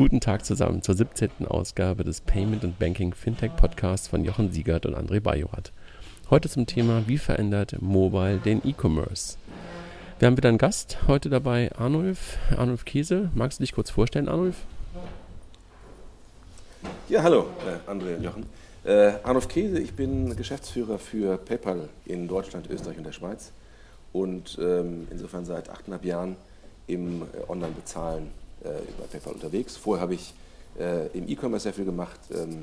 Guten Tag zusammen zur 17. Ausgabe des Payment and Banking Fintech Podcasts von Jochen Siegert und André Bajorat. Heute zum Thema, wie verändert Mobile den E-Commerce? Wir haben wieder einen Gast heute dabei, Arnulf, Arnulf Käse. Magst du dich kurz vorstellen, Arnulf? Ja, hallo, äh, André und Jochen. Äh, Arnulf Käse, ich bin Geschäftsführer für PayPal in Deutschland, Österreich und der Schweiz und ähm, insofern seit achteinhalb Jahren im äh, Online-Bezahlen über PayPal unterwegs. Vorher habe ich äh, im E-Commerce sehr viel gemacht. Ähm,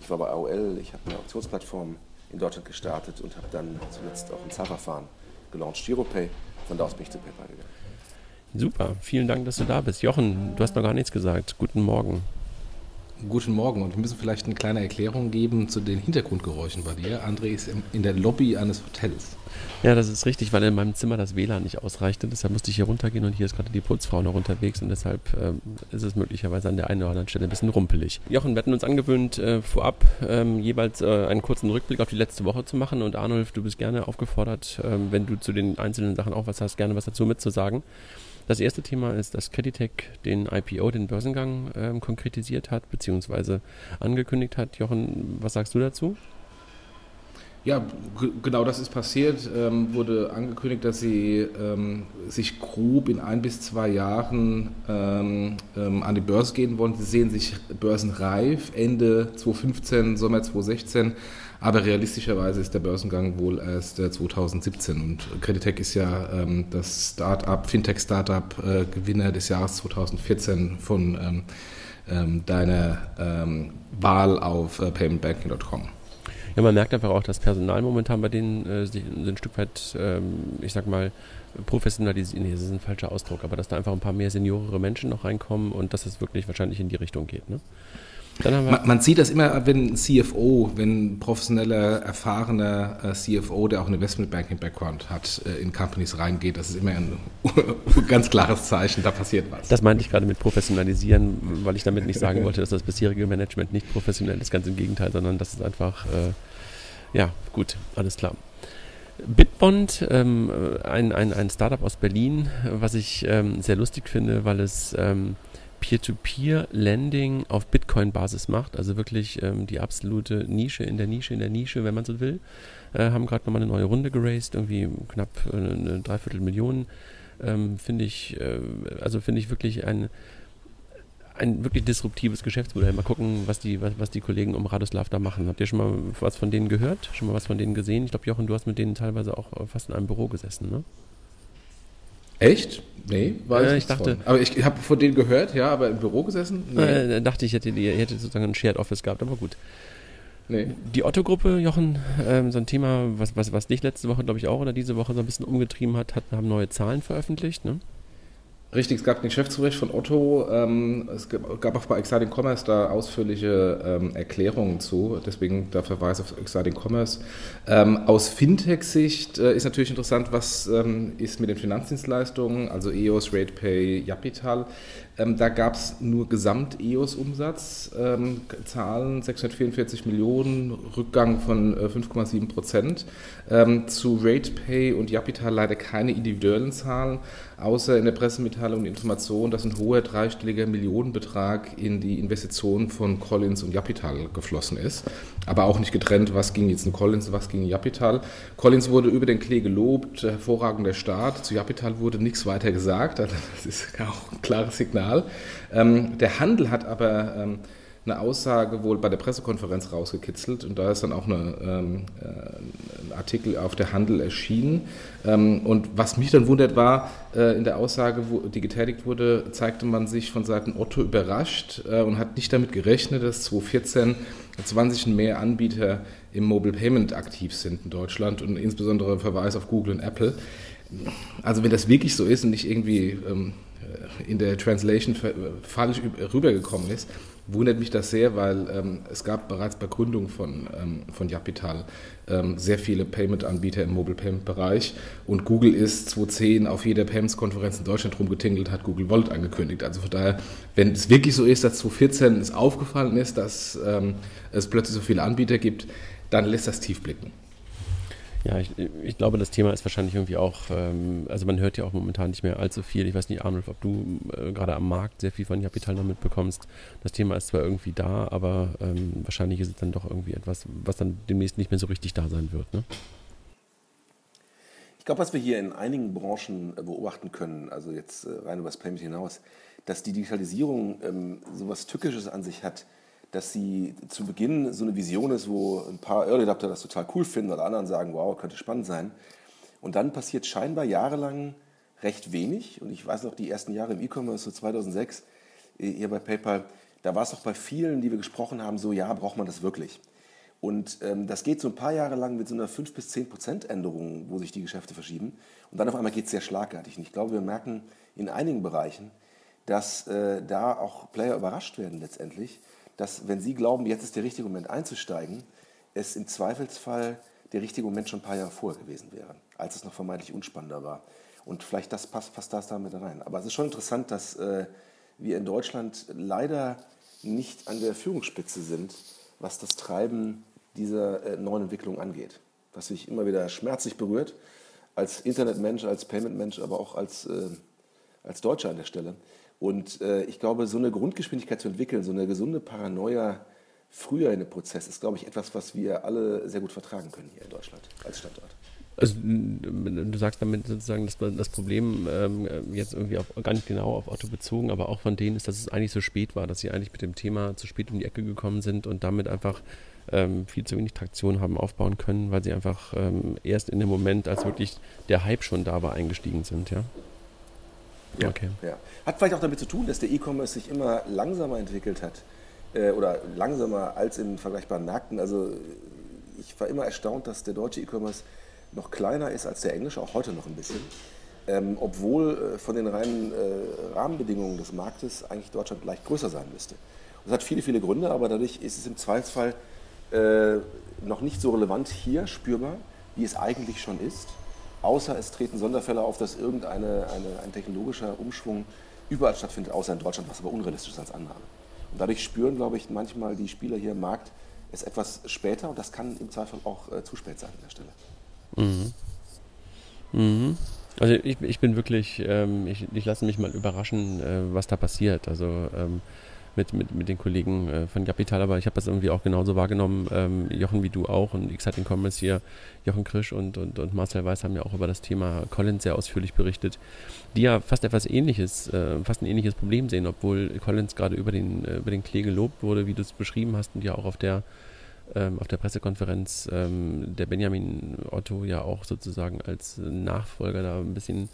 ich war bei AOL, ich habe eine Auktionsplattform in Deutschland gestartet und habe dann zuletzt auch ein Zahlverfahren gelauncht, GiroPay. Von da aus bin ich zu PayPal gegangen. Super, vielen Dank, dass du da bist. Jochen, du hast noch gar nichts gesagt. Guten Morgen. Guten Morgen und wir müssen vielleicht eine kleine Erklärung geben zu den Hintergrundgeräuschen bei dir. André ist in der Lobby eines Hotels. Ja, das ist richtig, weil in meinem Zimmer das WLAN nicht ausreichte. Deshalb musste ich hier runtergehen und hier ist gerade die Putzfrau noch unterwegs und deshalb ähm, ist es möglicherweise an der einen oder anderen Stelle ein bisschen rumpelig. Jochen, wir hatten uns angewöhnt, äh, vorab ähm, jeweils äh, einen kurzen Rückblick auf die letzte Woche zu machen und Arnulf, du bist gerne aufgefordert, äh, wenn du zu den einzelnen Sachen auch was hast, gerne was dazu mitzusagen. Das erste Thema ist, dass Creditec den IPO, den Börsengang, ähm, konkretisiert hat bzw. angekündigt hat. Jochen, was sagst du dazu? Ja, genau das ist passiert. Ähm, wurde angekündigt, dass sie ähm, sich grob in ein bis zwei Jahren ähm, ähm an die Börse gehen wollen. Sie sehen sich börsenreif Ende 2015, Sommer 2016. Aber realistischerweise ist der Börsengang wohl erst äh, 2017. Und Creditec ist ja ähm, das Startup, Fintech-Startup-Gewinner äh, des Jahres 2014 von ähm, deiner Wahl auf äh, paymentbanking.com. Ja, man merkt einfach auch, dass Personal momentan bei denen äh, ein Stück weit, ähm, ich sag mal, professionalisieren, nee, das ist ein falscher Ausdruck, aber dass da einfach ein paar mehr seniorere Menschen noch reinkommen und dass es wirklich wahrscheinlich in die Richtung geht. Ne? Man, man, sieht das immer, wenn ein CFO, wenn ein professioneller, erfahrener äh, CFO, der auch einen Investment-Banking-Background hat, äh, in Companies reingeht, das ist immer ein ganz klares Zeichen, da passiert was. Das meinte ich gerade mit professionalisieren, weil ich damit nicht sagen wollte, dass das bisherige Management nicht professionell ist, ganz im Gegenteil, sondern das ist einfach, äh, ja, gut, alles klar. Bitbond, ähm, ein, ein, ein Startup aus Berlin, was ich ähm, sehr lustig finde, weil es ähm, Peer-to-Peer-Lending auf Bitcoin-Basis macht, also wirklich ähm, die absolute Nische in der Nische in der Nische, wenn man so will, äh, haben gerade nochmal eine neue Runde geraced, irgendwie knapp äh, eine Dreiviertel ähm, finde ich, äh, also finde ich wirklich ein, ein wirklich disruptives Geschäftsmodell. Mal gucken, was die, was, was die Kollegen um Radoslav da machen. Habt ihr schon mal was von denen gehört? Schon mal was von denen gesehen? Ich glaube, Jochen, du hast mit denen teilweise auch fast in einem Büro gesessen, ne? Echt? Nee, weiß äh, ich dachte. Von. Aber ich habe von denen gehört, ja, aber im Büro gesessen? Nee. Äh, dachte ich, hätte, ihr hättet sozusagen ein Shared Office gehabt, aber gut. Nee. Die Otto-Gruppe, Jochen, ähm, so ein Thema, was, was, was dich letzte Woche, glaube ich, auch oder diese Woche so ein bisschen umgetrieben hat, hat haben neue Zahlen veröffentlicht, ne? Richtig, es gab den Geschäftsbericht von Otto. Ähm, es gab auch bei Exciting Commerce da ausführliche ähm, Erklärungen zu, deswegen der Verweis auf Exciting Commerce. Ähm, aus Fintech-Sicht äh, ist natürlich interessant, was ist mit den Finanzdienstleistungen, also EOS, RatePay, Japital. Da gab es nur Gesamt-EOS-Umsatz, Zahlen 644 Millionen, Rückgang von äh, 5,7 Prozent. zu RatePay und Japital leider keine individuellen Zahlen, außer in der Pressemitteilung Mitteilung, die Information, dass ein hoher dreistelliger Millionenbetrag in die Investitionen von Collins und Japital geflossen ist. Aber auch nicht getrennt, was ging jetzt in Collins, was ging in Japital. Collins wurde über den Klee gelobt, hervorragender Start. Zu Japital wurde nichts weiter gesagt. Also das ist auch ein klares Signal. Ähm, der Handel hat aber ähm, eine Aussage wohl bei der Pressekonferenz rausgekitzelt und da ist dann auch eine, ähm, äh, ein Artikel auf der Handel erschienen. Ähm, und was mich dann wundert war, äh, in der Aussage, wo, die getätigt wurde, zeigte man sich von Seiten Otto überrascht äh, und hat nicht damit gerechnet, dass 2014 20 mehr Anbieter im Mobile Payment aktiv sind in Deutschland und insbesondere Verweis auf Google und Apple. Also wenn das wirklich so ist und nicht irgendwie ähm, in der Translation falsch rübergekommen ist, wundert mich das sehr, weil ähm, es gab bereits bei Gründung von, ähm, von Japital ähm, sehr viele Payment-Anbieter im Mobile Payment-Bereich und Google ist 2010 auf jeder Payments-Konferenz in Deutschland rumgetingelt, hat Google Wallet angekündigt. Also von daher, wenn es wirklich so ist, dass 2014 es aufgefallen ist, dass ähm, es plötzlich so viele Anbieter gibt, dann lässt das tief blicken. Ja, ich, ich, glaube, das Thema ist wahrscheinlich irgendwie auch, ähm, also man hört ja auch momentan nicht mehr allzu viel. Ich weiß nicht, Arnulf, ob du äh, gerade am Markt sehr viel von Kapital noch mitbekommst. Das Thema ist zwar irgendwie da, aber ähm, wahrscheinlich ist es dann doch irgendwie etwas, was dann demnächst nicht mehr so richtig da sein wird. Ne? Ich glaube, was wir hier in einigen Branchen äh, beobachten können, also jetzt äh, rein über das Payment hinaus, dass die Digitalisierung ähm, so was Tückisches an sich hat, dass sie zu Beginn so eine Vision ist, wo ein paar Early Adapter das total cool finden oder anderen sagen, wow, könnte spannend sein. Und dann passiert scheinbar jahrelang recht wenig. Und ich weiß noch, die ersten Jahre im E-Commerce, so 2006, äh, hier bei PayPal, da war es doch bei vielen, die wir gesprochen haben, so, ja, braucht man das wirklich? Und ähm, das geht so ein paar Jahre lang mit so einer 5 bis 10 Prozent Änderung, wo sich die Geschäfte verschieben. Und dann auf einmal geht es sehr schlagartig. Und ich glaube, wir merken in einigen Bereichen, dass äh, da auch Player überrascht werden letztendlich, dass wenn Sie glauben, jetzt ist der richtige Moment einzusteigen, es im Zweifelsfall der richtige Moment schon ein paar Jahre vorher gewesen wäre, als es noch vermeintlich unspannender war. Und vielleicht das passt, passt das damit rein. Aber es ist schon interessant, dass äh, wir in Deutschland leider nicht an der Führungsspitze sind, was das Treiben dieser äh, neuen Entwicklung angeht. Was mich immer wieder schmerzlich berührt, als Internetmensch, als Paymentmensch, aber auch als, äh, als Deutscher an der Stelle. Und äh, ich glaube, so eine Grundgeschwindigkeit zu entwickeln, so eine gesunde Paranoia früher in dem Prozess, ist, glaube ich, etwas, was wir alle sehr gut vertragen können hier in Deutschland als Standort. Also du sagst damit sozusagen, dass das Problem ähm, jetzt irgendwie auf, gar nicht genau auf Otto bezogen, aber auch von denen ist, dass es eigentlich so spät war, dass sie eigentlich mit dem Thema zu spät um die Ecke gekommen sind und damit einfach ähm, viel zu wenig Traktion haben aufbauen können, weil sie einfach ähm, erst in dem Moment, als wirklich der Hype schon da war, eingestiegen sind, ja. Ja, okay. ja. Hat vielleicht auch damit zu tun, dass der E-Commerce sich immer langsamer entwickelt hat äh, oder langsamer als in vergleichbaren Märkten. Also ich war immer erstaunt, dass der deutsche E-Commerce noch kleiner ist als der englische, auch heute noch ein bisschen. Ähm, obwohl äh, von den reinen äh, Rahmenbedingungen des Marktes eigentlich Deutschland leicht größer sein müsste. Und das hat viele, viele Gründe, aber dadurch ist es im Zweifelsfall äh, noch nicht so relevant hier spürbar, wie es eigentlich schon ist außer es treten Sonderfälle auf, dass irgendein ein technologischer Umschwung überall stattfindet, außer in Deutschland, was aber unrealistisch ist als Annahme. Und dadurch spüren, glaube ich, manchmal die Spieler hier im Markt es etwas später und das kann im Zweifel auch äh, zu spät sein an der Stelle. Mhm. Mhm. Also ich, ich bin wirklich, ähm, ich, ich lasse mich mal überraschen, äh, was da passiert. Also ähm, mit, mit, mit den Kollegen äh, von Capital, aber ich habe das irgendwie auch genauso wahrgenommen, ähm, Jochen wie du auch und Exciting Commerce hier, Jochen Krisch und, und, und Marcel Weiß haben ja auch über das Thema Collins sehr ausführlich berichtet, die ja fast etwas ähnliches, äh, fast ein ähnliches Problem sehen, obwohl Collins gerade über den, äh, über den Klee gelobt wurde, wie du es beschrieben hast und ja auch auf der ähm, auf der Pressekonferenz ähm, der Benjamin Otto ja auch sozusagen als Nachfolger da ein bisschen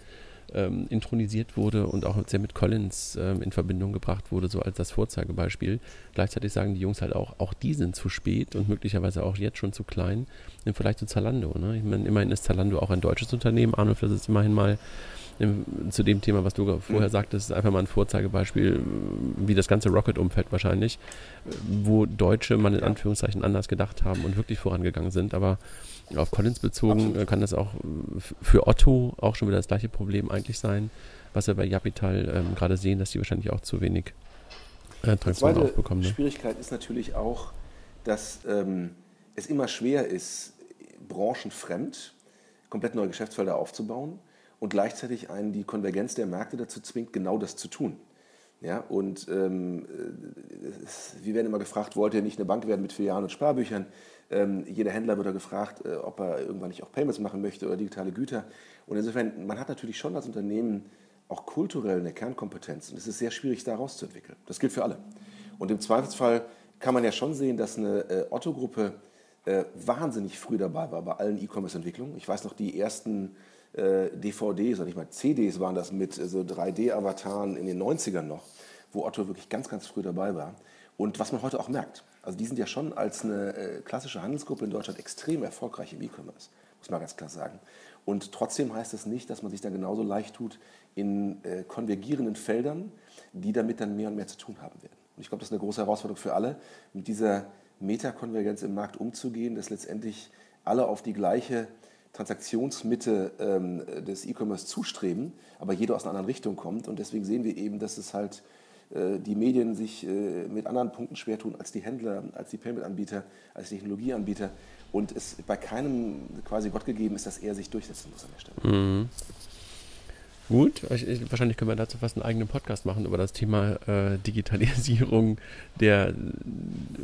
ähm, intronisiert wurde und auch sehr mit Collins ähm, in Verbindung gebracht wurde, so als das Vorzeigebeispiel. Gleichzeitig sagen die Jungs halt auch, auch die sind zu spät und möglicherweise auch jetzt schon zu klein, vielleicht zu Zalando. Ne? Ich meine, immerhin ist Zalando auch ein deutsches Unternehmen. Arnold, das ist immerhin mal zu dem Thema, was du vorher mhm. sagtest, ist einfach mal ein Vorzeigebeispiel, wie das ganze Rocket-Umfeld wahrscheinlich, wo Deutsche man in Anführungszeichen anders gedacht haben und wirklich vorangegangen sind. Aber auf Collins bezogen Absolut. kann das auch für Otto auch schon wieder das gleiche Problem eigentlich sein, was wir bei Japital ähm, gerade sehen, dass die wahrscheinlich auch zu wenig äh, Traktion aufbekommen. Die ne? Schwierigkeit ist natürlich auch, dass ähm, es immer schwer ist, branchenfremd komplett neue Geschäftsfelder aufzubauen und gleichzeitig einen die Konvergenz der Märkte dazu zwingt, genau das zu tun. Ja, und ähm, äh, wir werden immer gefragt, wollt ihr nicht eine Bank werden mit Filialen und Sparbüchern? Ähm, jeder Händler wird da gefragt, äh, ob er irgendwann nicht auch Payments machen möchte oder digitale Güter. Und insofern, man hat natürlich schon als Unternehmen auch kulturell eine Kernkompetenz. Und es ist sehr schwierig, da rauszuentwickeln. Das gilt für alle. Und im Zweifelsfall kann man ja schon sehen, dass eine äh, Otto-Gruppe äh, wahnsinnig früh dabei war bei allen E-Commerce-Entwicklungen. Ich weiß noch, die ersten äh, DVDs, oder nicht mal CDs waren das mit so 3D-Avataren in den 90ern noch, wo Otto wirklich ganz, ganz früh dabei war. Und was man heute auch merkt, also die sind ja schon als eine äh, klassische Handelsgruppe in Deutschland extrem erfolgreich im E-Commerce, muss man ganz klar sagen. Und trotzdem heißt das nicht, dass man sich dann genauso leicht tut in äh, konvergierenden Feldern, die damit dann mehr und mehr zu tun haben werden. Und ich glaube, das ist eine große Herausforderung für alle, mit dieser Metakonvergenz im Markt umzugehen, dass letztendlich alle auf die gleiche Transaktionsmitte ähm, des E-Commerce zustreben, aber jeder aus einer anderen Richtung kommt. Und deswegen sehen wir eben, dass es halt die Medien sich äh, mit anderen Punkten schwer tun als die Händler, als die Payment-Anbieter, als Technologieanbieter und es bei keinem quasi Gott gegeben ist, dass er sich durchsetzen muss an der Stelle. Mhm. Gut, wahrscheinlich können wir dazu fast einen eigenen Podcast machen über das Thema äh, Digitalisierung der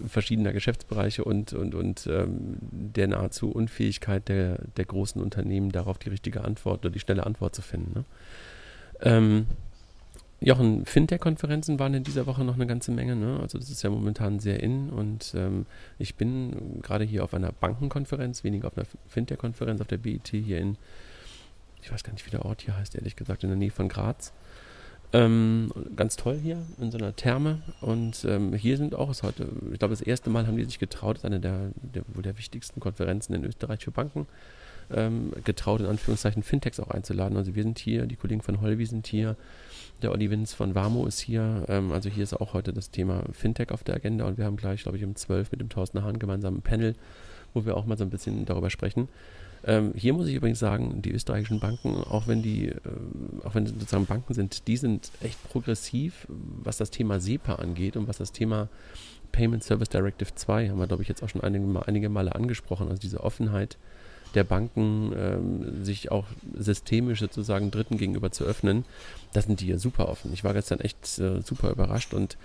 verschiedener Geschäftsbereiche und, und, und ähm, der nahezu Unfähigkeit der, der großen Unternehmen, darauf die richtige Antwort oder die schnelle Antwort zu finden. Ne? Ähm, Jochen, Fintech-Konferenzen waren in dieser Woche noch eine ganze Menge. Ne? Also das ist ja momentan sehr in und ähm, ich bin gerade hier auf einer Bankenkonferenz, weniger auf einer Fintech-Konferenz auf der BIT hier in ich weiß gar nicht, wie der Ort hier heißt, ehrlich gesagt, in der Nähe von Graz. Ähm, ganz toll hier in so einer Therme. Und ähm, hier sind auch, ist heute, ich glaube, das erste Mal haben die sich getraut, ist eine der, der wohl der wichtigsten Konferenzen in Österreich für Banken, ähm, getraut, in Anführungszeichen Fintechs auch einzuladen. Also wir sind hier, die Kollegen von Holvi sind hier, der Olli Winz von Warmo ist hier. Ähm, also hier ist auch heute das Thema Fintech auf der Agenda und wir haben gleich, glaube ich, um 12 mit dem Thorsten Hahn gemeinsam ein Panel, wo wir auch mal so ein bisschen darüber sprechen. Ähm, hier muss ich übrigens sagen, die österreichischen Banken, auch wenn die, äh, auch wenn sozusagen Banken sind, die sind echt progressiv, was das Thema SEPA angeht und was das Thema Payment Service Directive 2, haben wir, glaube ich, jetzt auch schon einige, einige Male angesprochen, also diese Offenheit der Banken, ähm, sich auch systemisch sozusagen Dritten gegenüber zu öffnen, das sind die ja super offen. Ich war gestern echt äh, super überrascht und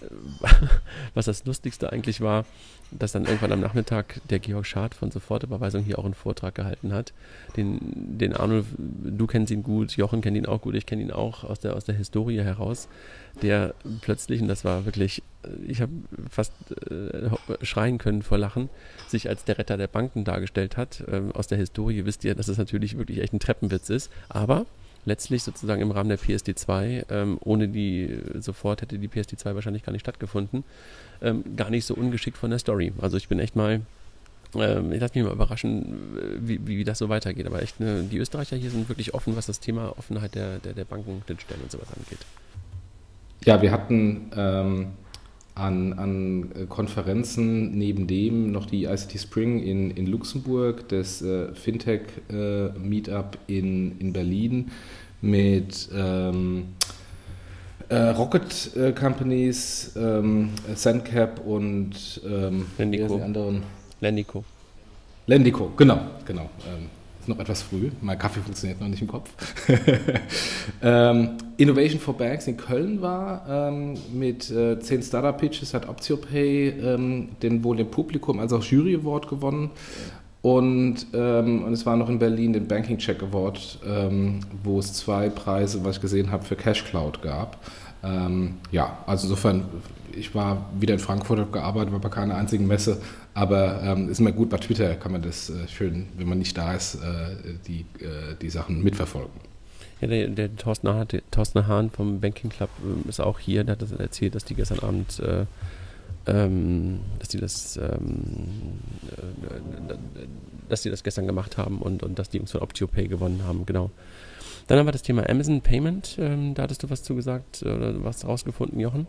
was das Lustigste eigentlich war, dass dann irgendwann am Nachmittag der Georg Schad von Sofortüberweisung hier auch einen Vortrag gehalten hat. Den, den Arnold, du kennst ihn gut, Jochen kennt ihn auch gut, ich kenne ihn auch aus der, aus der Historie heraus, der plötzlich, und das war wirklich, ich habe fast äh, schreien können vor Lachen, sich als der Retter der Banken dargestellt hat. Ähm, aus der Historie wisst ihr, dass es natürlich wirklich echt ein Treppenwitz ist, aber letztlich sozusagen im Rahmen der PSD2, ähm, ohne die sofort hätte die PSD2 wahrscheinlich gar nicht stattgefunden, ähm, gar nicht so ungeschickt von der Story. Also ich bin echt mal, ähm, ich lasse mich mal überraschen, wie, wie, das so weitergeht. Aber echt, ne, die Österreicher hier sind wirklich offen, was das Thema Offenheit der, der, der Banken, den Stellen und sowas angeht. Ja, wir hatten ähm, an, an Konferenzen neben dem noch die ICT Spring in, in Luxemburg, das äh, Fintech äh, Meetup in, in Berlin mit ähm, äh, Rocket äh, Companies, ähm, Sandcap und ähm, Lendico. anderen? Lendico. Lendico, genau, genau. Ähm, ist noch etwas früh. Mein Kaffee funktioniert noch nicht im Kopf. ähm, Innovation for Banks in Köln war ähm, mit äh, zehn Startup-Pitches, hat OptioPay ähm, den wohl dem Publikum als auch Jury Award gewonnen. Und, ähm, und es war noch in Berlin den Banking Check Award, ähm, wo es zwei Preise, was ich gesehen habe, für Cash Cloud gab. Ähm, ja, also insofern, ich war wieder in Frankfurt, habe gearbeitet, war bei keiner einzigen Messe, aber ähm, ist immer gut, bei Twitter kann man das äh, schön, wenn man nicht da ist, äh, die, äh, die Sachen mitverfolgen. Ja, der, der Thorsten, Hahn, der Thorsten Hahn vom Banking Club äh, ist auch hier, der hat das erzählt, dass die gestern Abend äh, ähm, dass die das ähm, äh, dass die das gestern gemacht haben und, und dass die Jungs von OptioPay gewonnen haben, genau. Dann haben wir das Thema Amazon Payment. Ähm, da hattest du was zu gesagt oder was rausgefunden, Jochen?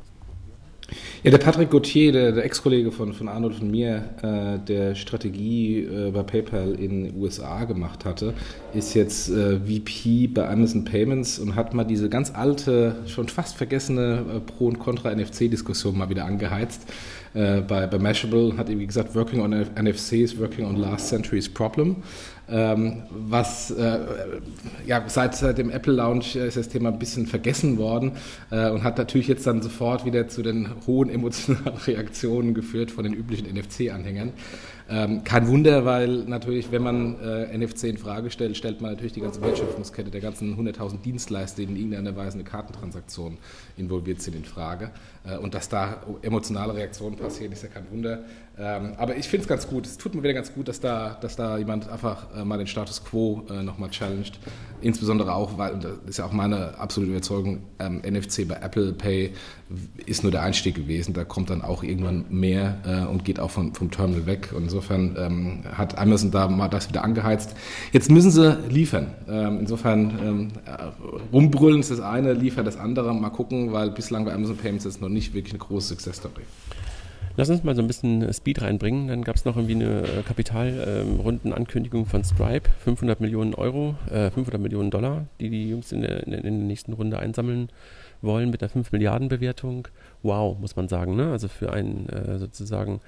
Ja, der Patrick Gauthier, der, der Ex-Kollege von, von Arnold und mir, äh, der Strategie äh, bei PayPal in den USA gemacht hatte, ist jetzt äh, VP bei Amazon Payments und hat mal diese ganz alte, schon fast vergessene äh, Pro- und Contra-NFC-Diskussion mal wieder angeheizt. Äh, bei, bei Mashable hat er, wie gesagt, Working on NFCs, Working on Last Century's Problem. Ähm, was äh, ja seit, seit dem Apple Launch ist das Thema ein bisschen vergessen worden äh, und hat natürlich jetzt dann sofort wieder zu den hohen emotionalen Reaktionen geführt von den üblichen NFC-Anhängern. Ähm, kein Wunder, weil natürlich, wenn man äh, NFC in Frage stellt, stellt man natürlich die ganze Wertschöpfungskette der ganzen 100.000 Dienstleister, die in irgendeiner Weise eine Kartentransaktion involviert sind, in Frage. Äh, und dass da emotionale Reaktionen passieren, ist ja kein Wunder. Ähm, aber ich finde es ganz gut. Es tut mir wieder ganz gut, dass da, dass da jemand einfach äh, mal den Status quo äh, nochmal challenged. Insbesondere auch, weil, das ist ja auch meine absolute Überzeugung, ähm, NFC bei Apple Pay ist nur der Einstieg gewesen. Da kommt dann auch irgendwann mehr und geht auch von, vom Terminal weg. Und insofern ähm, hat Amazon da mal das wieder angeheizt. Jetzt müssen sie liefern. Insofern rumbrüllen ist das eine, liefern das andere. Mal gucken, weil bislang bei Amazon Payments ist noch nicht wirklich eine große Success Story. Lass uns mal so ein bisschen Speed reinbringen. Dann gab es noch irgendwie eine äh, Kapitalrundenankündigung ähm, von Stripe. 500 Millionen Euro, äh, 500 Millionen Dollar, die die Jungs in der, in der, nächsten Runde einsammeln wollen mit der 5 Milliarden Bewertung. Wow, muss man sagen. Ne? Also für einen äh, sozusagen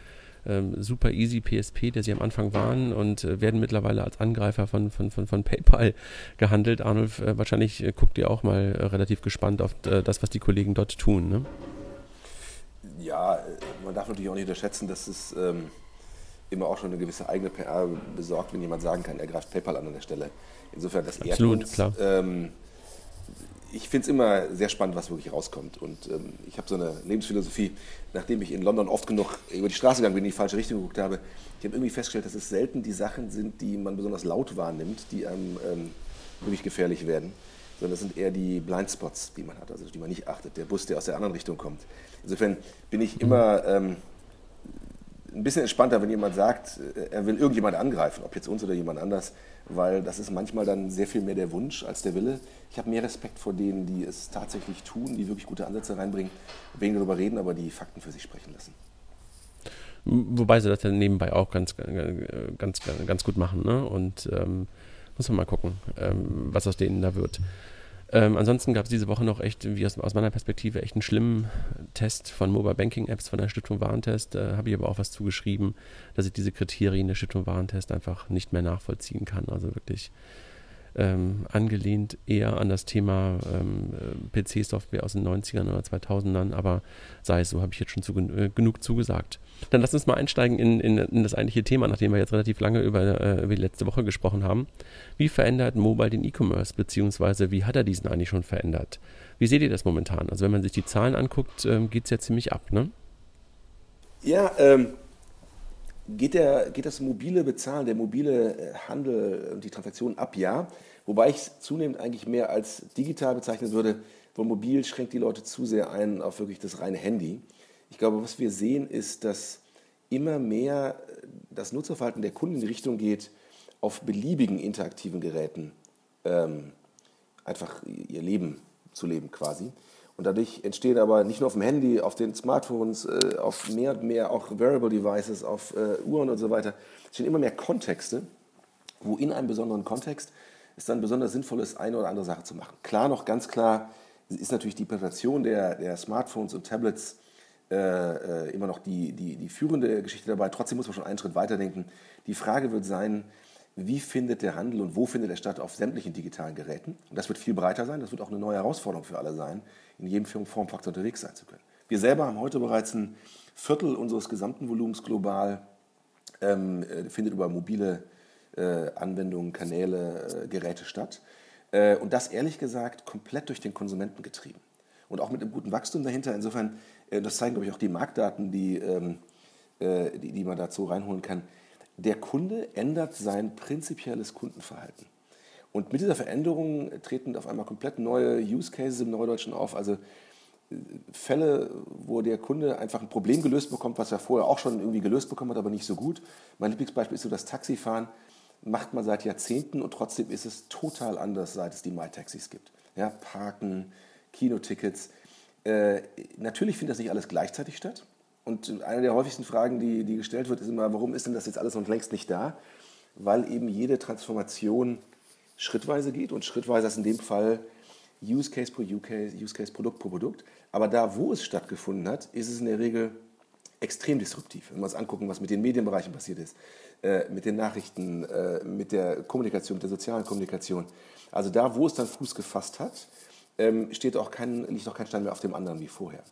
ähm, super easy PSP, der sie am Anfang waren und äh, werden mittlerweile als Angreifer von, von, von, von PayPal gehandelt. Arnulf, äh, wahrscheinlich äh, guckt ihr auch mal äh, relativ gespannt auf äh, das, was die Kollegen dort tun. Ne? Ja, man darf natürlich auch nicht unterschätzen, dass es ähm, immer auch schon eine gewisse eigene PR besorgt, wenn jemand sagen kann, er greift PayPal an an der Stelle. Insofern, das Absolut, uns, klar. Ähm, ich finde es immer sehr spannend, was wirklich rauskommt. Und ähm, ich habe so eine Lebensphilosophie, nachdem ich in London oft genug über die Straße gegangen bin, in die falsche Richtung geguckt habe. Ich habe irgendwie festgestellt, dass es selten die Sachen sind, die man besonders laut wahrnimmt, die einem ähm, wirklich gefährlich werden, sondern es sind eher die Blindspots, die man hat, also die man nicht achtet. Der Bus, der aus der anderen Richtung kommt. Insofern bin ich immer ähm, ein bisschen entspannter, wenn jemand sagt, äh, er will irgendjemand angreifen, ob jetzt uns oder jemand anders weil das ist manchmal dann sehr viel mehr der Wunsch als der Wille. Ich habe mehr Respekt vor denen, die es tatsächlich tun, die wirklich gute Ansätze reinbringen, weniger darüber reden, aber die Fakten für sich sprechen lassen. Wobei sie das ja nebenbei auch ganz, ganz, ganz gut machen. Ne? Und ähm, muss man mal gucken, ähm, was aus denen da wird. Ähm, ansonsten gab es diese Woche noch echt, wie aus, aus, meiner Perspektive, echt einen schlimmen Test von Mobile Banking Apps von der Stiftung Warentest. Da habe ich aber auch was zugeschrieben, dass ich diese Kriterien der Stiftung Warentest einfach nicht mehr nachvollziehen kann. Also wirklich ähm, angelehnt eher an das Thema ähm, äh, PC-Software aus den 90ern oder 2000ern, aber sei es so, habe ich jetzt schon zu, äh, genug zugesagt. Dann lass uns mal einsteigen in, in, in, das eigentliche Thema, nachdem wir jetzt relativ lange über, äh, über die letzte Woche gesprochen haben. Wie verändert Mobile den E-Commerce, beziehungsweise wie hat er diesen eigentlich schon verändert? Wie seht ihr das momentan? Also wenn man sich die Zahlen anguckt, ähm, geht es ja ziemlich ab, ne? Ja, ähm, geht, der, geht das mobile Bezahlen, der mobile äh, Handel und die Transaktionen ab, ja. Wobei ich es zunehmend eigentlich mehr als digital bezeichnen würde, weil mobil schränkt die Leute zu sehr ein auf wirklich das reine Handy. Ich glaube, was wir sehen, ist, dass immer mehr äh, das Nutzerverhalten der Kunden in die Richtung geht, auf beliebigen interaktiven Geräten ähm, einfach ihr Leben zu leben quasi. Und dadurch entstehen aber nicht nur auf dem Handy, auf den Smartphones, äh, auf mehr und mehr auch Wearable Devices, auf äh, Uhren und so weiter, entstehen immer mehr Kontexte, wo in einem besonderen Kontext es dann besonders sinnvoll ist, eine oder andere Sache zu machen. Klar, noch ganz klar ist natürlich die Penetration der, der Smartphones und Tablets äh, äh, immer noch die, die, die führende Geschichte dabei. Trotzdem muss man schon einen Schritt weiterdenken. Die Frage wird sein, wie findet der Handel und wo findet er statt auf sämtlichen digitalen Geräten? Und das wird viel breiter sein, das wird auch eine neue Herausforderung für alle sein, in jedem Formfaktor unterwegs sein zu können. Wir selber haben heute bereits ein Viertel unseres gesamten Volumens global, ähm, äh, findet über mobile äh, Anwendungen, Kanäle, äh, Geräte statt. Äh, und das ehrlich gesagt komplett durch den Konsumenten getrieben. Und auch mit einem guten Wachstum dahinter. Insofern, äh, das zeigen, glaube ich, auch die Marktdaten, die, ähm, äh, die, die man dazu reinholen kann der Kunde ändert sein prinzipielles Kundenverhalten. Und mit dieser Veränderung treten auf einmal komplett neue Use Cases im Neudeutschen auf. Also äh, Fälle, wo der Kunde einfach ein Problem gelöst bekommt, was er vorher auch schon irgendwie gelöst bekommen hat, aber nicht so gut. Mein Lieblingsbeispiel ist so das Taxifahren. Macht man seit Jahrzehnten und trotzdem ist es total anders, seit es die MyTaxis gibt. Ja, Parken, Kinotickets. Äh, natürlich findet das nicht alles gleichzeitig statt. Und eine der häufigsten Fragen, die, die gestellt wird, ist immer, warum ist denn das jetzt alles noch längst nicht da? Weil eben jede Transformation schrittweise geht und schrittweise ist in dem Fall Use Case pro Use Case, Use Case Produkt pro Produkt. Aber da, wo es stattgefunden hat, ist es in der Regel extrem disruptiv. Wenn wir uns angucken, was mit den Medienbereichen passiert ist, äh, mit den Nachrichten, äh, mit der Kommunikation, mit der sozialen Kommunikation. Also da, wo es dann Fuß gefasst hat, ähm, steht auch kein, liegt auch kein Stein mehr auf dem anderen wie vorher.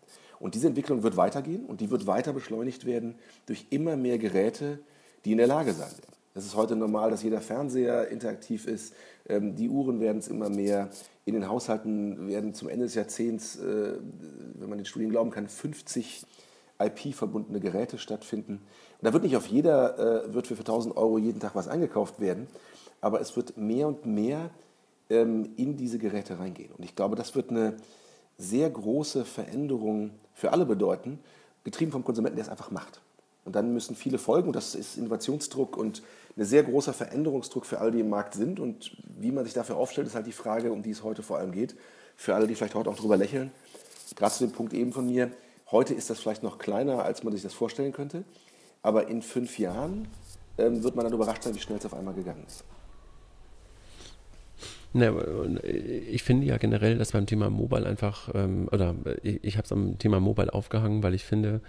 Und diese Entwicklung wird weitergehen und die wird weiter beschleunigt werden durch immer mehr Geräte, die in der Lage sein werden. Es ist heute normal, dass jeder Fernseher interaktiv ist. Ähm, die Uhren werden es immer mehr. In den Haushalten werden zum Ende des Jahrzehnts, äh, wenn man den Studien glauben kann, 50 IP-verbundene Geräte stattfinden. Und da wird nicht auf jeder, äh, wird für 1000 Euro jeden Tag was eingekauft werden, aber es wird mehr und mehr ähm, in diese Geräte reingehen. Und ich glaube, das wird eine sehr große Veränderung für alle bedeuten, getrieben vom Konsumenten, der es einfach macht. Und dann müssen viele folgen, und das ist Innovationsdruck und ein sehr großer Veränderungsdruck für alle, die im Markt sind. Und wie man sich dafür aufstellt, ist halt die Frage, um die es heute vor allem geht. Für alle, die vielleicht heute auch drüber lächeln. Gerade zu dem Punkt eben von mir, heute ist das vielleicht noch kleiner, als man sich das vorstellen könnte. Aber in fünf Jahren ähm, wird man dann überrascht sein, wie schnell es auf einmal gegangen ist. Ne, ich finde ja generell, dass beim Thema Mobile einfach, ähm, oder ich, ich habe es am Thema Mobile aufgehangen, weil ich finde,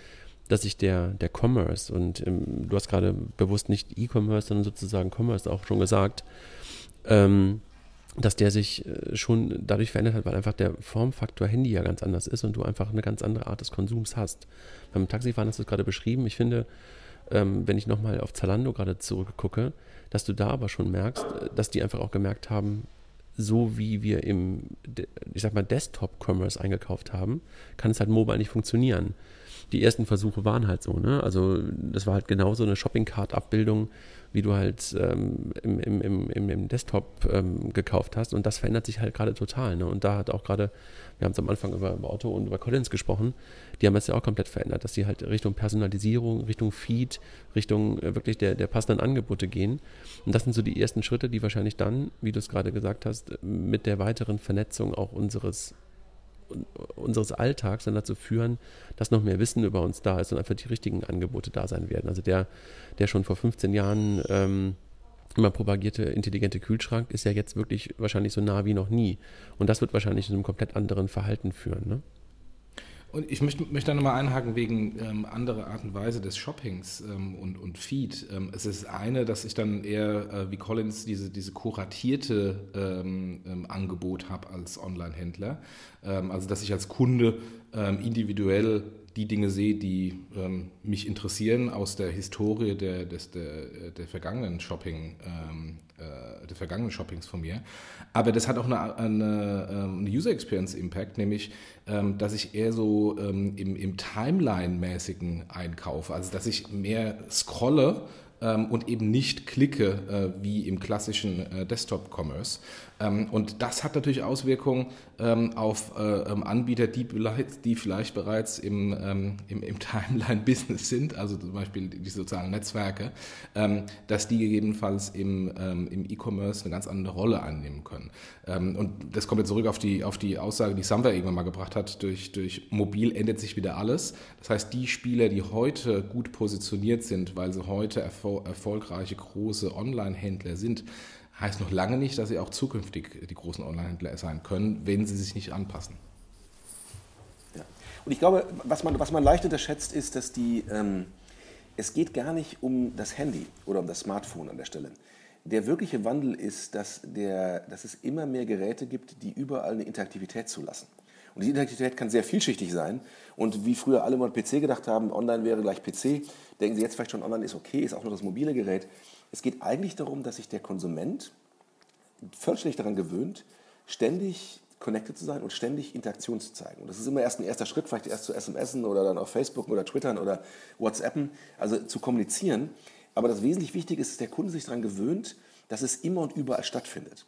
dass sich der, der Commerce und ähm, du hast gerade bewusst nicht E-Commerce, sondern sozusagen Commerce auch schon gesagt, ähm, dass der sich äh, schon dadurch verändert hat, weil einfach der Formfaktor Handy ja ganz anders ist und du einfach eine ganz andere Art des Konsums hast. Beim Taxifahren hast du es gerade beschrieben. Ich finde, ähm, wenn ich nochmal auf Zalando gerade zurückgucke, dass du da aber schon merkst, äh, dass die einfach auch gemerkt haben, so wie wir im, ich sag mal, Desktop-Commerce eingekauft haben, kann es halt mobile nicht funktionieren. Die ersten Versuche waren halt so, ne? Also das war halt genauso eine Shopping-Cart-Abbildung, wie du halt ähm, im, im, im, im, Desktop ähm, gekauft hast. Und das verändert sich halt gerade total. Ne? Und da hat auch gerade, wir haben es am Anfang über, über Otto und über Collins gesprochen, die haben es ja auch komplett verändert, dass die halt Richtung Personalisierung, Richtung Feed, Richtung äh, wirklich der, der passenden Angebote gehen. Und das sind so die ersten Schritte, die wahrscheinlich dann, wie du es gerade gesagt hast, mit der weiteren Vernetzung auch unseres unseres Alltags dann dazu führen, dass noch mehr Wissen über uns da ist und einfach die richtigen Angebote da sein werden. Also der, der schon vor 15 Jahren ähm, immer propagierte intelligente Kühlschrank ist ja jetzt wirklich wahrscheinlich so nah wie noch nie. Und das wird wahrscheinlich zu einem komplett anderen Verhalten führen. Ne? Und ich möchte, möchte da nochmal einhaken wegen ähm, anderer Art und Weise des Shoppings ähm, und, und Feed. Ähm, es ist eine, dass ich dann eher äh, wie Collins diese, diese kuratierte ähm, ähm, Angebot habe als Online-Händler. Ähm, also dass ich als Kunde individuell die Dinge sehe, die ähm, mich interessieren aus der Historie der, des, der, der vergangenen Shopping, ähm, äh, der vergangenen Shoppings von mir. Aber das hat auch eine, eine, ähm, eine User Experience Impact, nämlich, ähm, dass ich eher so ähm, im, im Timeline-mäßigen einkaufe, also dass ich mehr scrolle ähm, und eben nicht klicke äh, wie im klassischen äh, Desktop-Commerce. Ähm, und das hat natürlich Auswirkungen ähm, auf äh, ähm, Anbieter, die, vielleicht bereits im, im, im Timeline-Business sind, also zum Beispiel die sozialen Netzwerke, dass die gegebenenfalls im, im E-Commerce eine ganz andere Rolle einnehmen können. und das kommt jetzt zurück auf die, auf die Aussage, die Samwer irgendwann mal gebracht hat, durch, durch mobil ändert sich wieder alles. Das heißt, die Spieler, die heute gut positioniert sind, weil sie heute erfol erfolgreiche große Online-Händler sind, heißt noch lange nicht, dass sie auch zukünftig die großen Online-Händler sein können, wenn sie sich nicht anpassen. Ja. Und ich glaube, was man, was man leicht unterschätzt, ist, dass die, ähm, es geht gar nicht um das Handy oder um das Smartphone an der Stelle. Der wirkliche Wandel ist, dass, der, dass es immer mehr Geräte gibt, die überall eine Interaktivität zulassen. Und diese Interaktivität kann sehr vielschichtig sein. Und wie früher alle mal PC gedacht haben, online wäre gleich PC, denken Sie jetzt vielleicht schon, online ist okay, ist auch nur das mobile Gerät. Es geht eigentlich darum, dass sich der Konsument völlig daran gewöhnt, ständig connected zu sein und ständig Interaktion zu zeigen. Und das ist immer erst ein erster Schritt, vielleicht erst zu SMSen oder dann auf Facebook oder Twittern oder WhatsAppen, also zu kommunizieren. Aber das wesentlich Wichtige ist, dass der Kunde sich daran gewöhnt, dass es immer und überall stattfindet.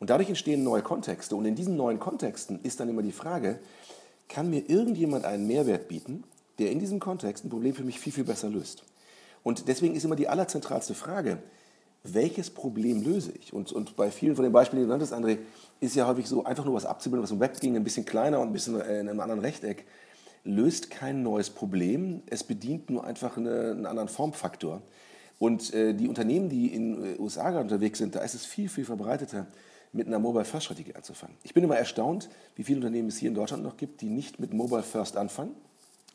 Und dadurch entstehen neue Kontexte. Und in diesen neuen Kontexten ist dann immer die Frage, kann mir irgendjemand einen Mehrwert bieten, der in diesem Kontext ein Problem für mich viel, viel besser löst? Und deswegen ist immer die allerzentralste Frage, welches Problem löse ich? Und, und bei vielen von den Beispielen, die du nanntest, André, ist ja häufig so, einfach nur was abzubilden, was im Web ging, ein bisschen kleiner und ein bisschen in einem anderen Rechteck, löst kein neues Problem. Es bedient nur einfach eine, einen anderen Formfaktor. Und äh, die Unternehmen, die in den äh, USA gerade unterwegs sind, da ist es viel, viel verbreiteter, mit einer Mobile First Strategie anzufangen. Ich bin immer erstaunt, wie viele Unternehmen es hier in Deutschland noch gibt, die nicht mit Mobile First anfangen,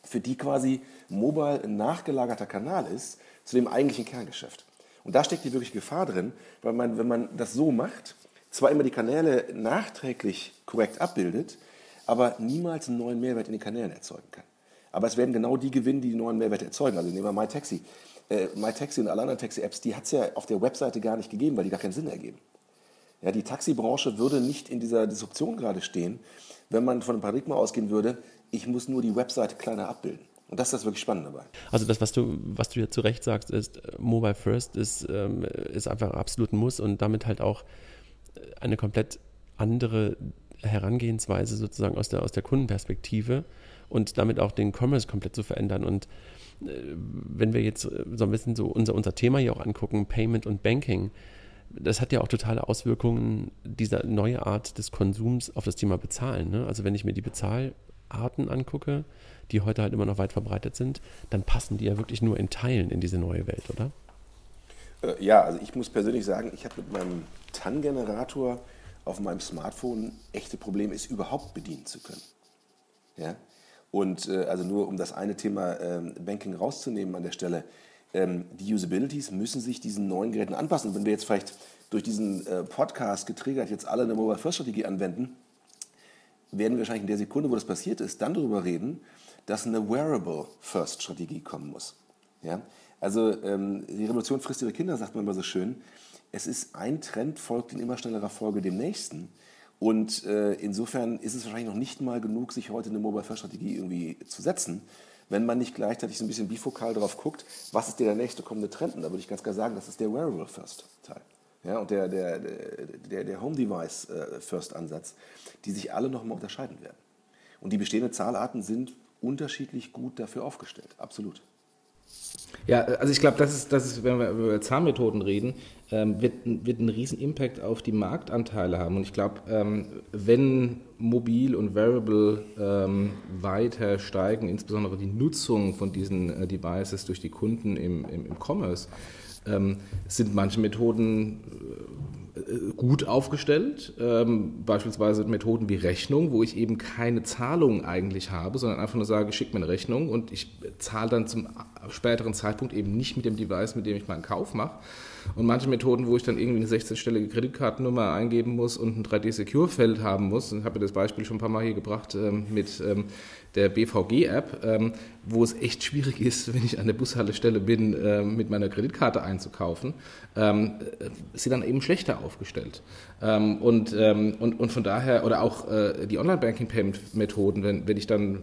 für die quasi Mobile ein nachgelagerter Kanal ist zu dem eigentlichen Kerngeschäft. Und da steckt die wirkliche Gefahr drin, weil man, wenn man das so macht, zwar immer die Kanäle nachträglich korrekt abbildet, aber niemals einen neuen Mehrwert in den Kanälen erzeugen kann. Aber es werden genau die gewinnen, die den neuen Mehrwert erzeugen. Also nehmen wir MyTaxi. Äh, MyTaxi und alle anderen Taxi-Apps, die hat es ja auf der Webseite gar nicht gegeben, weil die gar keinen Sinn ergeben. Ja, die Taxibranche würde nicht in dieser Disruption gerade stehen, wenn man von einem Paradigma ausgehen würde, ich muss nur die Webseite kleiner abbilden. Und das ist das wirklich spannend dabei. Also das, was du, was du ja zu Recht sagst, ist, äh, Mobile First ist, ähm, ist einfach absolut ein Muss und damit halt auch äh, eine komplett andere Herangehensweise sozusagen aus der, aus der Kundenperspektive und damit auch den Commerce komplett zu verändern. Und äh, wenn wir jetzt so ein bisschen so unser, unser Thema hier auch angucken, Payment und Banking, das hat ja auch totale Auswirkungen, diese neue Art des Konsums auf das Thema Bezahlen. Ne? Also wenn ich mir die Bezahlarten angucke, die heute halt immer noch weit verbreitet sind, dann passen die ja wirklich nur in Teilen in diese neue Welt, oder? Äh, ja, also ich muss persönlich sagen, ich habe mit meinem TAN-Generator auf meinem Smartphone echte Probleme ist, überhaupt bedienen zu können. Ja? Und äh, also nur um das eine Thema ähm, Banking rauszunehmen an der Stelle, ähm, die Usabilities müssen sich diesen neuen Geräten anpassen. Und wenn wir jetzt vielleicht durch diesen äh, Podcast getriggert jetzt alle eine Mobile First Strategie anwenden, werden wir wahrscheinlich in der Sekunde, wo das passiert ist, dann darüber reden, dass eine Wearable First Strategie kommen muss. Ja? Also ähm, die Revolution frisst ihre Kinder, sagt man immer so schön. Es ist ein Trend, folgt in immer schnellerer Folge dem nächsten. Und äh, insofern ist es wahrscheinlich noch nicht mal genug, sich heute eine Mobile First Strategie irgendwie zu setzen, wenn man nicht gleichzeitig so ein bisschen bifokal darauf guckt, was ist der nächste kommende Trend. Und da würde ich ganz klar sagen, das ist der Wearable First Teil. Ja, und der, der, der, der Home Device äh, First Ansatz, die sich alle nochmal unterscheiden werden. Und die bestehenden Zahlarten sind unterschiedlich gut dafür aufgestellt, absolut. Ja, also ich glaube, das ist, das ist, wenn wir über Zahnmethoden reden, ähm, wird, wird einen riesen Impact auf die Marktanteile haben. Und ich glaube, ähm, wenn mobil und Variable ähm, weiter steigen, insbesondere die Nutzung von diesen äh, Devices durch die Kunden im, im, im Commerce, ähm, sind manche Methoden äh, gut aufgestellt, ähm, beispielsweise Methoden wie Rechnung, wo ich eben keine Zahlung eigentlich habe, sondern einfach nur sage, schick mir eine Rechnung und ich zahle dann zum späteren Zeitpunkt eben nicht mit dem Device, mit dem ich meinen Kauf mache. Und manche Methoden, wo ich dann irgendwie eine 16-stellige Kreditkartennummer eingeben muss und ein 3D-Secure-Feld haben muss, und ich habe das Beispiel schon ein paar Mal hier gebracht ähm, mit ähm, der BVG-App, ähm, wo es echt schwierig ist, wenn ich an der Bushaltestelle bin, äh, mit meiner Kreditkarte einzukaufen, ähm, äh, sie dann eben schlechter aufgestellt. Ähm, und, ähm, und, und von daher, oder auch äh, die Online-Banking-Payment-Methoden, wenn, wenn ich dann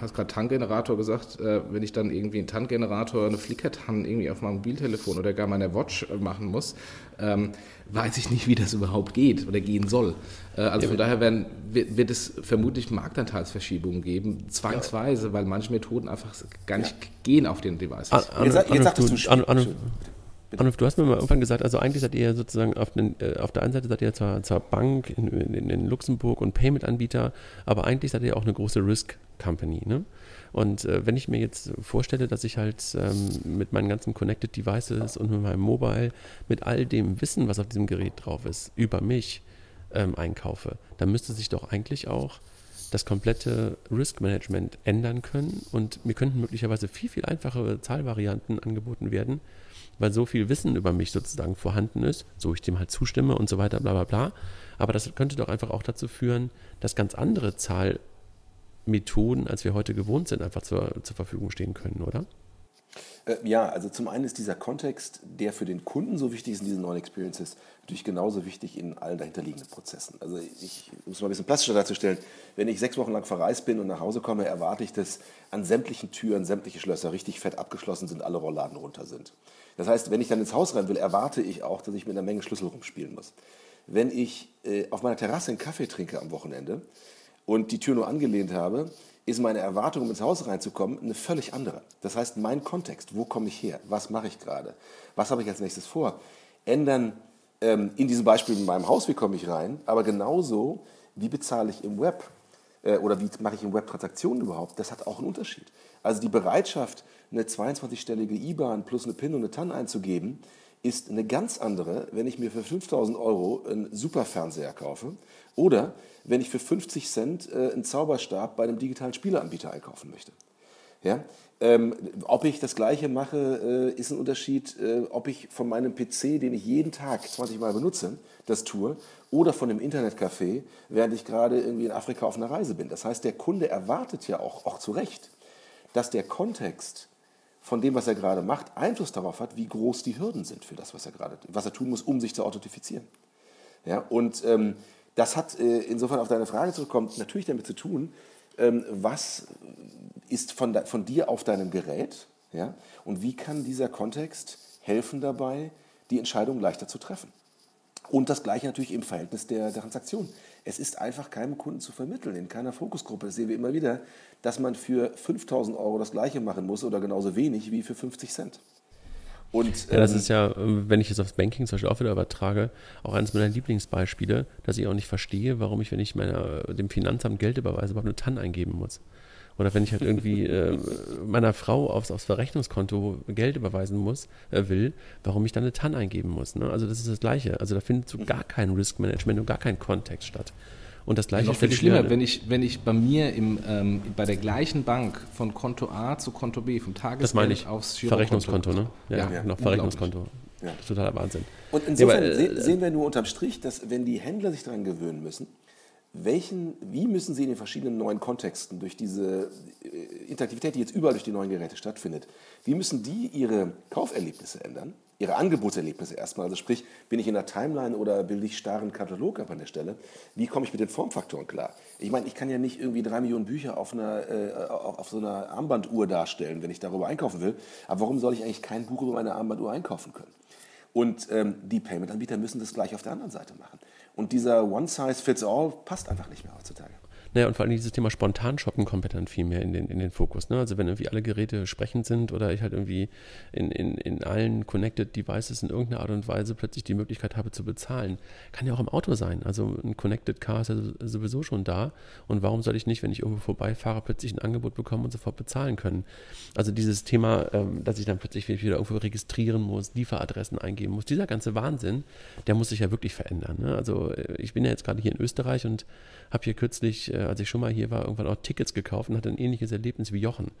hast gerade Tankgenerator gesagt, äh, wenn ich dann irgendwie einen Tankgenerator, eine Flickr-TAN irgendwie auf meinem Mobiltelefon oder gar meiner Watch äh, machen muss, ähm, weiß ich nicht, wie das überhaupt geht oder gehen soll. Äh, also ja, von daher werden, wird, wird, es vermutlich Marktanteilsverschiebungen geben, zwangsweise, ja. weil manche Methoden einfach gar nicht ja. gehen auf den Devices. An, an, jetzt, jetzt sagst du, an, an, Anruf, du hast mir mal irgendwann gesagt, also eigentlich seid ihr sozusagen auf, den, äh, auf der einen Seite seid ihr zwar, zwar Bank in, in, in Luxemburg und Payment-Anbieter, aber eigentlich seid ihr auch eine große Risk-Company. Ne? Und äh, wenn ich mir jetzt vorstelle, dass ich halt ähm, mit meinen ganzen Connected Devices und mit meinem Mobile, mit all dem Wissen, was auf diesem Gerät drauf ist, über mich ähm, einkaufe, dann müsste sich doch eigentlich auch das komplette Risk Management ändern können und mir könnten möglicherweise viel, viel einfachere Zahlvarianten angeboten werden, weil so viel Wissen über mich sozusagen vorhanden ist, so ich dem halt zustimme und so weiter, bla bla bla. Aber das könnte doch einfach auch dazu führen, dass ganz andere Zahlmethoden, als wir heute gewohnt sind, einfach zur, zur Verfügung stehen können, oder? Äh, ja, also zum einen ist dieser Kontext, der für den Kunden so wichtig ist in diesen neuen Experiences, natürlich genauso wichtig in allen dahinterliegenden Prozessen. Also ich es mal ein bisschen plastischer darzustellen, wenn ich sechs Wochen lang verreist bin und nach Hause komme, erwarte ich, dass an sämtlichen Türen sämtliche Schlösser richtig fett abgeschlossen sind, alle Rollladen runter sind. Das heißt, wenn ich dann ins Haus rein will, erwarte ich auch, dass ich mit einer Menge Schlüssel rumspielen muss. Wenn ich äh, auf meiner Terrasse einen Kaffee trinke am Wochenende und die Tür nur angelehnt habe, ist meine Erwartung, um ins Haus reinzukommen, eine völlig andere. Das heißt, mein Kontext, wo komme ich her, was mache ich gerade, was habe ich als nächstes vor, ändern ähm, in diesem Beispiel in meinem Haus, wie komme ich rein, aber genauso, wie bezahle ich im Web äh, oder wie mache ich im Web Transaktionen überhaupt, das hat auch einen Unterschied. Also die Bereitschaft, eine 22-stellige IBAN plus eine PIN und eine TAN einzugeben, ist eine ganz andere, wenn ich mir für 5000 Euro einen Superfernseher kaufe oder wenn ich für 50 Cent äh, einen Zauberstab bei einem digitalen Spieleanbieter einkaufen möchte. Ja? Ähm, ob ich das Gleiche mache, äh, ist ein Unterschied, äh, ob ich von meinem PC, den ich jeden Tag 20 Mal benutze, das tue, oder von einem Internetcafé, während ich gerade irgendwie in Afrika auf einer Reise bin. Das heißt, der Kunde erwartet ja auch, auch zu Recht, dass der Kontext von dem, was er gerade macht, Einfluss darauf hat, wie groß die Hürden sind für das, was er gerade, was er tun muss, um sich zu authentifizieren. Ja, und ähm, das hat äh, insofern auf deine Frage zurückkommt, natürlich damit zu tun, ähm, was ist von, von dir auf deinem Gerät ja, und wie kann dieser Kontext helfen dabei, die Entscheidung leichter zu treffen. Und das gleiche natürlich im Verhältnis der, der Transaktion. Es ist einfach keinem Kunden zu vermitteln, in keiner Fokusgruppe. Das sehen wir immer wieder, dass man für 5000 Euro das gleiche machen muss oder genauso wenig wie für 50 Cent. Und, ja, das ähm, ist ja, wenn ich es aufs Banking zum Beispiel auch wieder übertrage, auch eines meiner Lieblingsbeispiele, dass ich auch nicht verstehe, warum ich, wenn ich meiner, dem Finanzamt Geld überweise, überhaupt eine TAN eingeben muss. Oder wenn ich halt irgendwie äh, meiner Frau aufs, aufs Verrechnungskonto Geld überweisen muss, äh, will, warum ich dann eine TAN eingeben muss. Ne? Also das ist das Gleiche. Also da findet so gar kein Risk Management und gar kein Kontext statt. Und das gleiche noch viel schlimmer, wenn ich, wenn ich bei mir im, ähm, bei der gleichen Bank von Konto A zu Konto B, vom Tagesgeld aufs Verrechnungskonto, ne? Ja, ja, ja genau, Verrechnungskonto. Ja. Das ist totaler Wahnsinn. Und insofern ja, aber, äh, sehen wir nur unterm Strich, dass wenn die Händler sich daran gewöhnen müssen, welchen, wie müssen sie in den verschiedenen neuen Kontexten durch diese äh, Interaktivität, die jetzt überall durch die neuen Geräte stattfindet, wie müssen die ihre Kauferlebnisse ändern, ihre Angebotserlebnisse erstmal, also sprich, bin ich in der Timeline oder bilde ich starren Katalog ab an der Stelle, wie komme ich mit den Formfaktoren klar? Ich meine, ich kann ja nicht irgendwie drei Millionen Bücher auf, einer, äh, auf so einer Armbanduhr darstellen, wenn ich darüber einkaufen will, aber warum soll ich eigentlich kein Buch über meine Armbanduhr einkaufen können? Und ähm, die Payment-Anbieter müssen das gleich auf der anderen Seite machen. Und dieser One-Size-Fits-All passt einfach nicht mehr heutzutage. Naja, und vor allem dieses Thema Spontan-Shoppen kommt dann viel mehr in den, in den Fokus. Ne? Also wenn irgendwie alle Geräte sprechend sind oder ich halt irgendwie in, in, in allen Connected Devices in irgendeiner Art und Weise plötzlich die Möglichkeit habe zu bezahlen. Kann ja auch im Auto sein. Also ein Connected Car ist ja sowieso schon da. Und warum soll ich nicht, wenn ich irgendwo vorbeifahre, plötzlich ein Angebot bekommen und sofort bezahlen können? Also dieses Thema, ähm, dass ich dann plötzlich wieder irgendwo registrieren muss, Lieferadressen eingeben muss, dieser ganze Wahnsinn, der muss sich ja wirklich verändern. Ne? Also äh, ich bin ja jetzt gerade hier in Österreich und habe hier kürzlich, äh, als ich schon mal hier war, irgendwann auch Tickets gekauft und hatte ein ähnliches Erlebnis wie Jochen.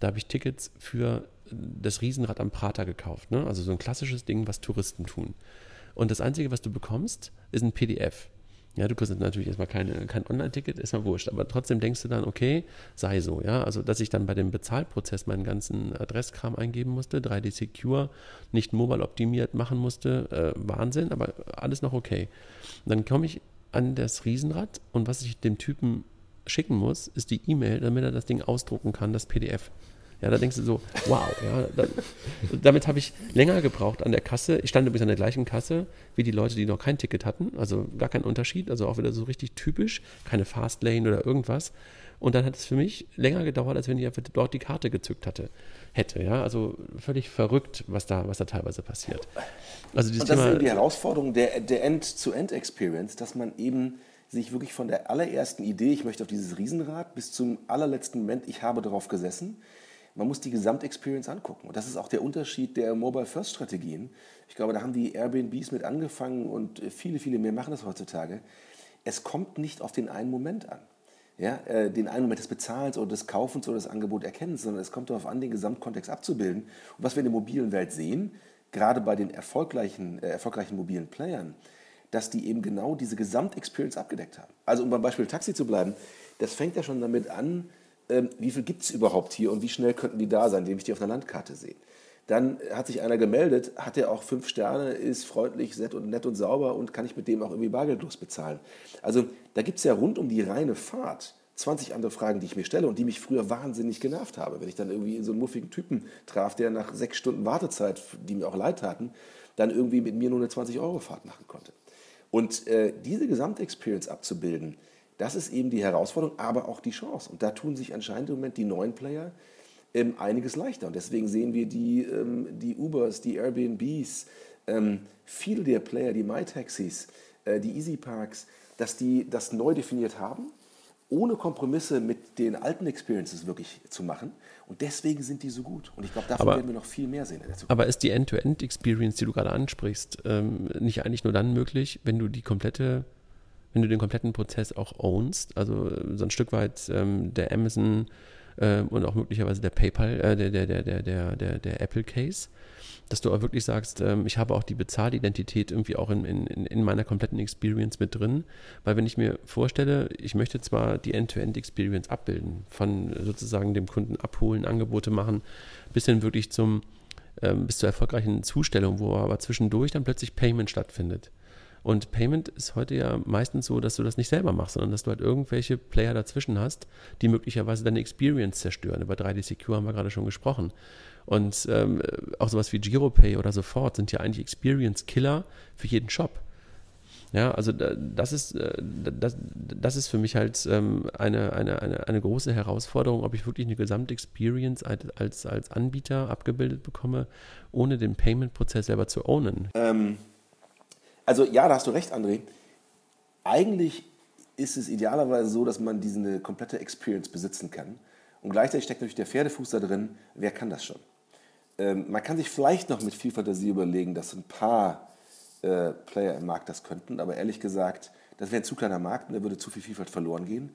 Da habe ich Tickets für das Riesenrad am Prater gekauft. Ne? Also so ein klassisches Ding, was Touristen tun. Und das Einzige, was du bekommst, ist ein PDF. Ja, du kriegst natürlich erstmal keine, kein Online-Ticket, ist mal wurscht. Aber trotzdem denkst du dann, okay, sei so. Ja, also, dass ich dann bei dem Bezahlprozess meinen ganzen Adresskram eingeben musste, 3D Secure, nicht mobile optimiert machen musste, äh, Wahnsinn, aber alles noch okay. Und dann komme ich an das Riesenrad und was ich dem Typen schicken muss, ist die E-Mail, damit er das Ding ausdrucken kann, das PDF. Ja, da denkst du so, wow, ja, da, damit habe ich länger gebraucht an der Kasse. Ich stand übrigens an der gleichen Kasse wie die Leute, die noch kein Ticket hatten, also gar kein Unterschied, also auch wieder so richtig typisch, keine Fastlane oder irgendwas. Und dann hat es für mich länger gedauert, als wenn ich einfach dort die Karte gezückt hatte, hätte. Ja, also völlig verrückt, was da, was da teilweise passiert. Also dieses Und das Thema, ist eben die Herausforderung der, der End-to-End-Experience, dass man eben sich wirklich von der allerersten Idee, ich möchte auf dieses Riesenrad, bis zum allerletzten Moment, ich habe darauf gesessen, man muss die Gesamtexperience angucken. Und das ist auch der Unterschied der Mobile-First-Strategien. Ich glaube, da haben die Airbnbs mit angefangen und viele, viele mehr machen das heutzutage. Es kommt nicht auf den einen Moment an. Ja, äh, den einen Moment des Bezahlens oder des Kaufens oder des Angebots Erkennens, sondern es kommt darauf an, den Gesamtkontext abzubilden. Und was wir in der mobilen Welt sehen, gerade bei den erfolgreichen, äh, erfolgreichen mobilen Playern, dass die eben genau diese Gesamtexperience abgedeckt haben. Also um beim Beispiel Taxi zu bleiben, das fängt ja schon damit an, ähm, wie viel gibt es überhaupt hier und wie schnell könnten die da sein, indem ich die auf einer Landkarte sehe. Dann hat sich einer gemeldet, hat er auch fünf Sterne, ist freundlich, nett und, nett und sauber und kann ich mit dem auch irgendwie bargeldlos bezahlen. Also da gibt es ja rund um die reine Fahrt 20 andere Fragen, die ich mir stelle und die mich früher wahnsinnig genervt haben. Wenn ich dann irgendwie so einen muffigen Typen traf, der nach sechs Stunden Wartezeit, die mir auch leid taten, dann irgendwie mit mir nur eine 20-Euro-Fahrt machen konnte. Und äh, diese Gesamtexperience abzubilden, das ist eben die Herausforderung, aber auch die Chance. Und da tun sich anscheinend im Moment die neuen Player ähm, einiges leichter. Und deswegen sehen wir die, ähm, die Ubers, die Airbnbs, ähm, viele der Player, die MyTaxis, äh, die EasyParks, dass die das neu definiert haben, ohne Kompromisse mit den alten Experiences wirklich zu machen. Und deswegen sind die so gut. Und ich glaube, davon aber, werden wir noch viel mehr sehen in der Zukunft. Aber ist die End-to-End-Experience, die du gerade ansprichst, ähm, nicht eigentlich nur dann möglich, wenn du die komplette wenn du den kompletten Prozess auch ownst, also äh, so ein Stück weit ähm, der Amazon äh, und auch möglicherweise der PayPal, äh, der, der, der, der, der, der, der Apple Case, dass du auch wirklich sagst, ähm, ich habe auch die Bezahlidentität irgendwie auch in, in, in meiner kompletten Experience mit drin, weil wenn ich mir vorstelle, ich möchte zwar die End-to-End-Experience abbilden, von sozusagen dem Kunden abholen, Angebote machen, bis hin wirklich zum ähm, bis zur erfolgreichen Zustellung, wo aber zwischendurch dann plötzlich Payment stattfindet und Payment ist heute ja meistens so, dass du das nicht selber machst, sondern dass du halt irgendwelche Player dazwischen hast, die möglicherweise deine Experience zerstören. Über 3D Secure haben wir gerade schon gesprochen. Und ähm, auch sowas wie GiroPay oder sofort sind ja eigentlich Experience-Killer für jeden Shop. Ja, also das ist, äh, das, das ist für mich halt ähm, eine, eine, eine, eine große Herausforderung, ob ich wirklich eine Gesamtexperience als, als Anbieter abgebildet bekomme, ohne den Payment-Prozess selber zu ownen. Ähm, also ja, da hast du recht, André. Eigentlich ist es idealerweise so, dass man diese komplette Experience besitzen kann Und gleichzeitig steckt natürlich der Pferdefuß da drin. Wer kann das schon? Ähm, man kann sich vielleicht noch mit viel Fantasie überlegen, dass ein paar äh, Player im Markt das könnten, aber ehrlich gesagt, das wäre ein zu kleiner Markt und da würde zu viel Vielfalt verloren gehen.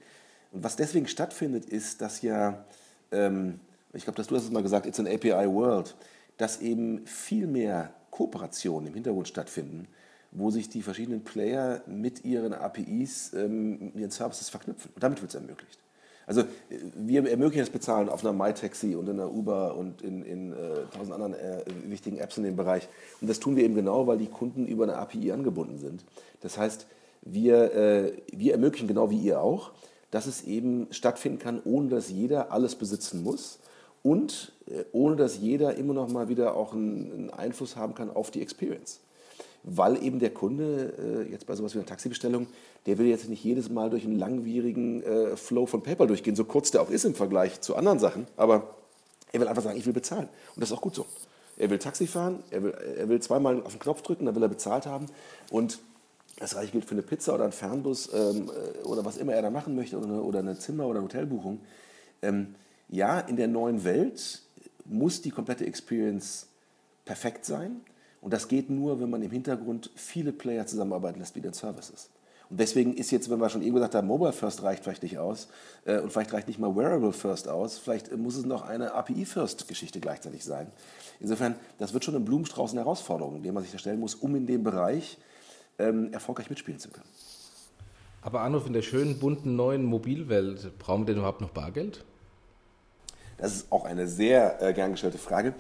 Und was deswegen stattfindet, ist, dass ja, ähm, ich glaube, dass du hast es mal gesagt, it's an API world, dass eben viel mehr Kooperationen im Hintergrund stattfinden, wo sich die verschiedenen Player mit ihren APIs, ähm, ihren Services verknüpfen. Und damit wird es ermöglicht. Also wir ermöglichen das Bezahlen auf einer MyTaxi und in einer Uber und in, in äh, tausend anderen äh, wichtigen Apps in dem Bereich. Und das tun wir eben genau, weil die Kunden über eine API angebunden sind. Das heißt, wir, äh, wir ermöglichen genau wie ihr auch, dass es eben stattfinden kann, ohne dass jeder alles besitzen muss und äh, ohne dass jeder immer noch mal wieder auch einen Einfluss haben kann auf die Experience weil eben der Kunde äh, jetzt bei sowas wie einer Taxibestellung, der will jetzt nicht jedes Mal durch einen langwierigen äh, Flow von PayPal durchgehen, so kurz der auch ist im Vergleich zu anderen Sachen, aber er will einfach sagen, ich will bezahlen. Und das ist auch gut so. Er will Taxi fahren, er will, er will zweimal auf den Knopf drücken, dann will er bezahlt haben und das gleiche gilt für eine Pizza oder einen Fernbus ähm, äh, oder was immer er da machen möchte oder eine, oder eine Zimmer- oder Hotelbuchung. Ähm, ja, in der neuen Welt muss die komplette Experience perfekt sein. Und das geht nur, wenn man im Hintergrund viele Player zusammenarbeiten lässt, wie den Services. Und deswegen ist jetzt, wenn wir schon eben gesagt haben, Mobile First reicht vielleicht nicht aus äh, und vielleicht reicht nicht mal Wearable First aus, vielleicht muss es noch eine API First Geschichte gleichzeitig sein. Insofern, das wird schon ein Blumenstrauß an Herausforderungen, den man sich da stellen muss, um in dem Bereich ähm, erfolgreich mitspielen zu können. Aber Arnulf, in der schönen, bunten, neuen Mobilwelt, brauchen wir denn überhaupt noch Bargeld? Das ist auch eine sehr äh, gern gestellte Frage.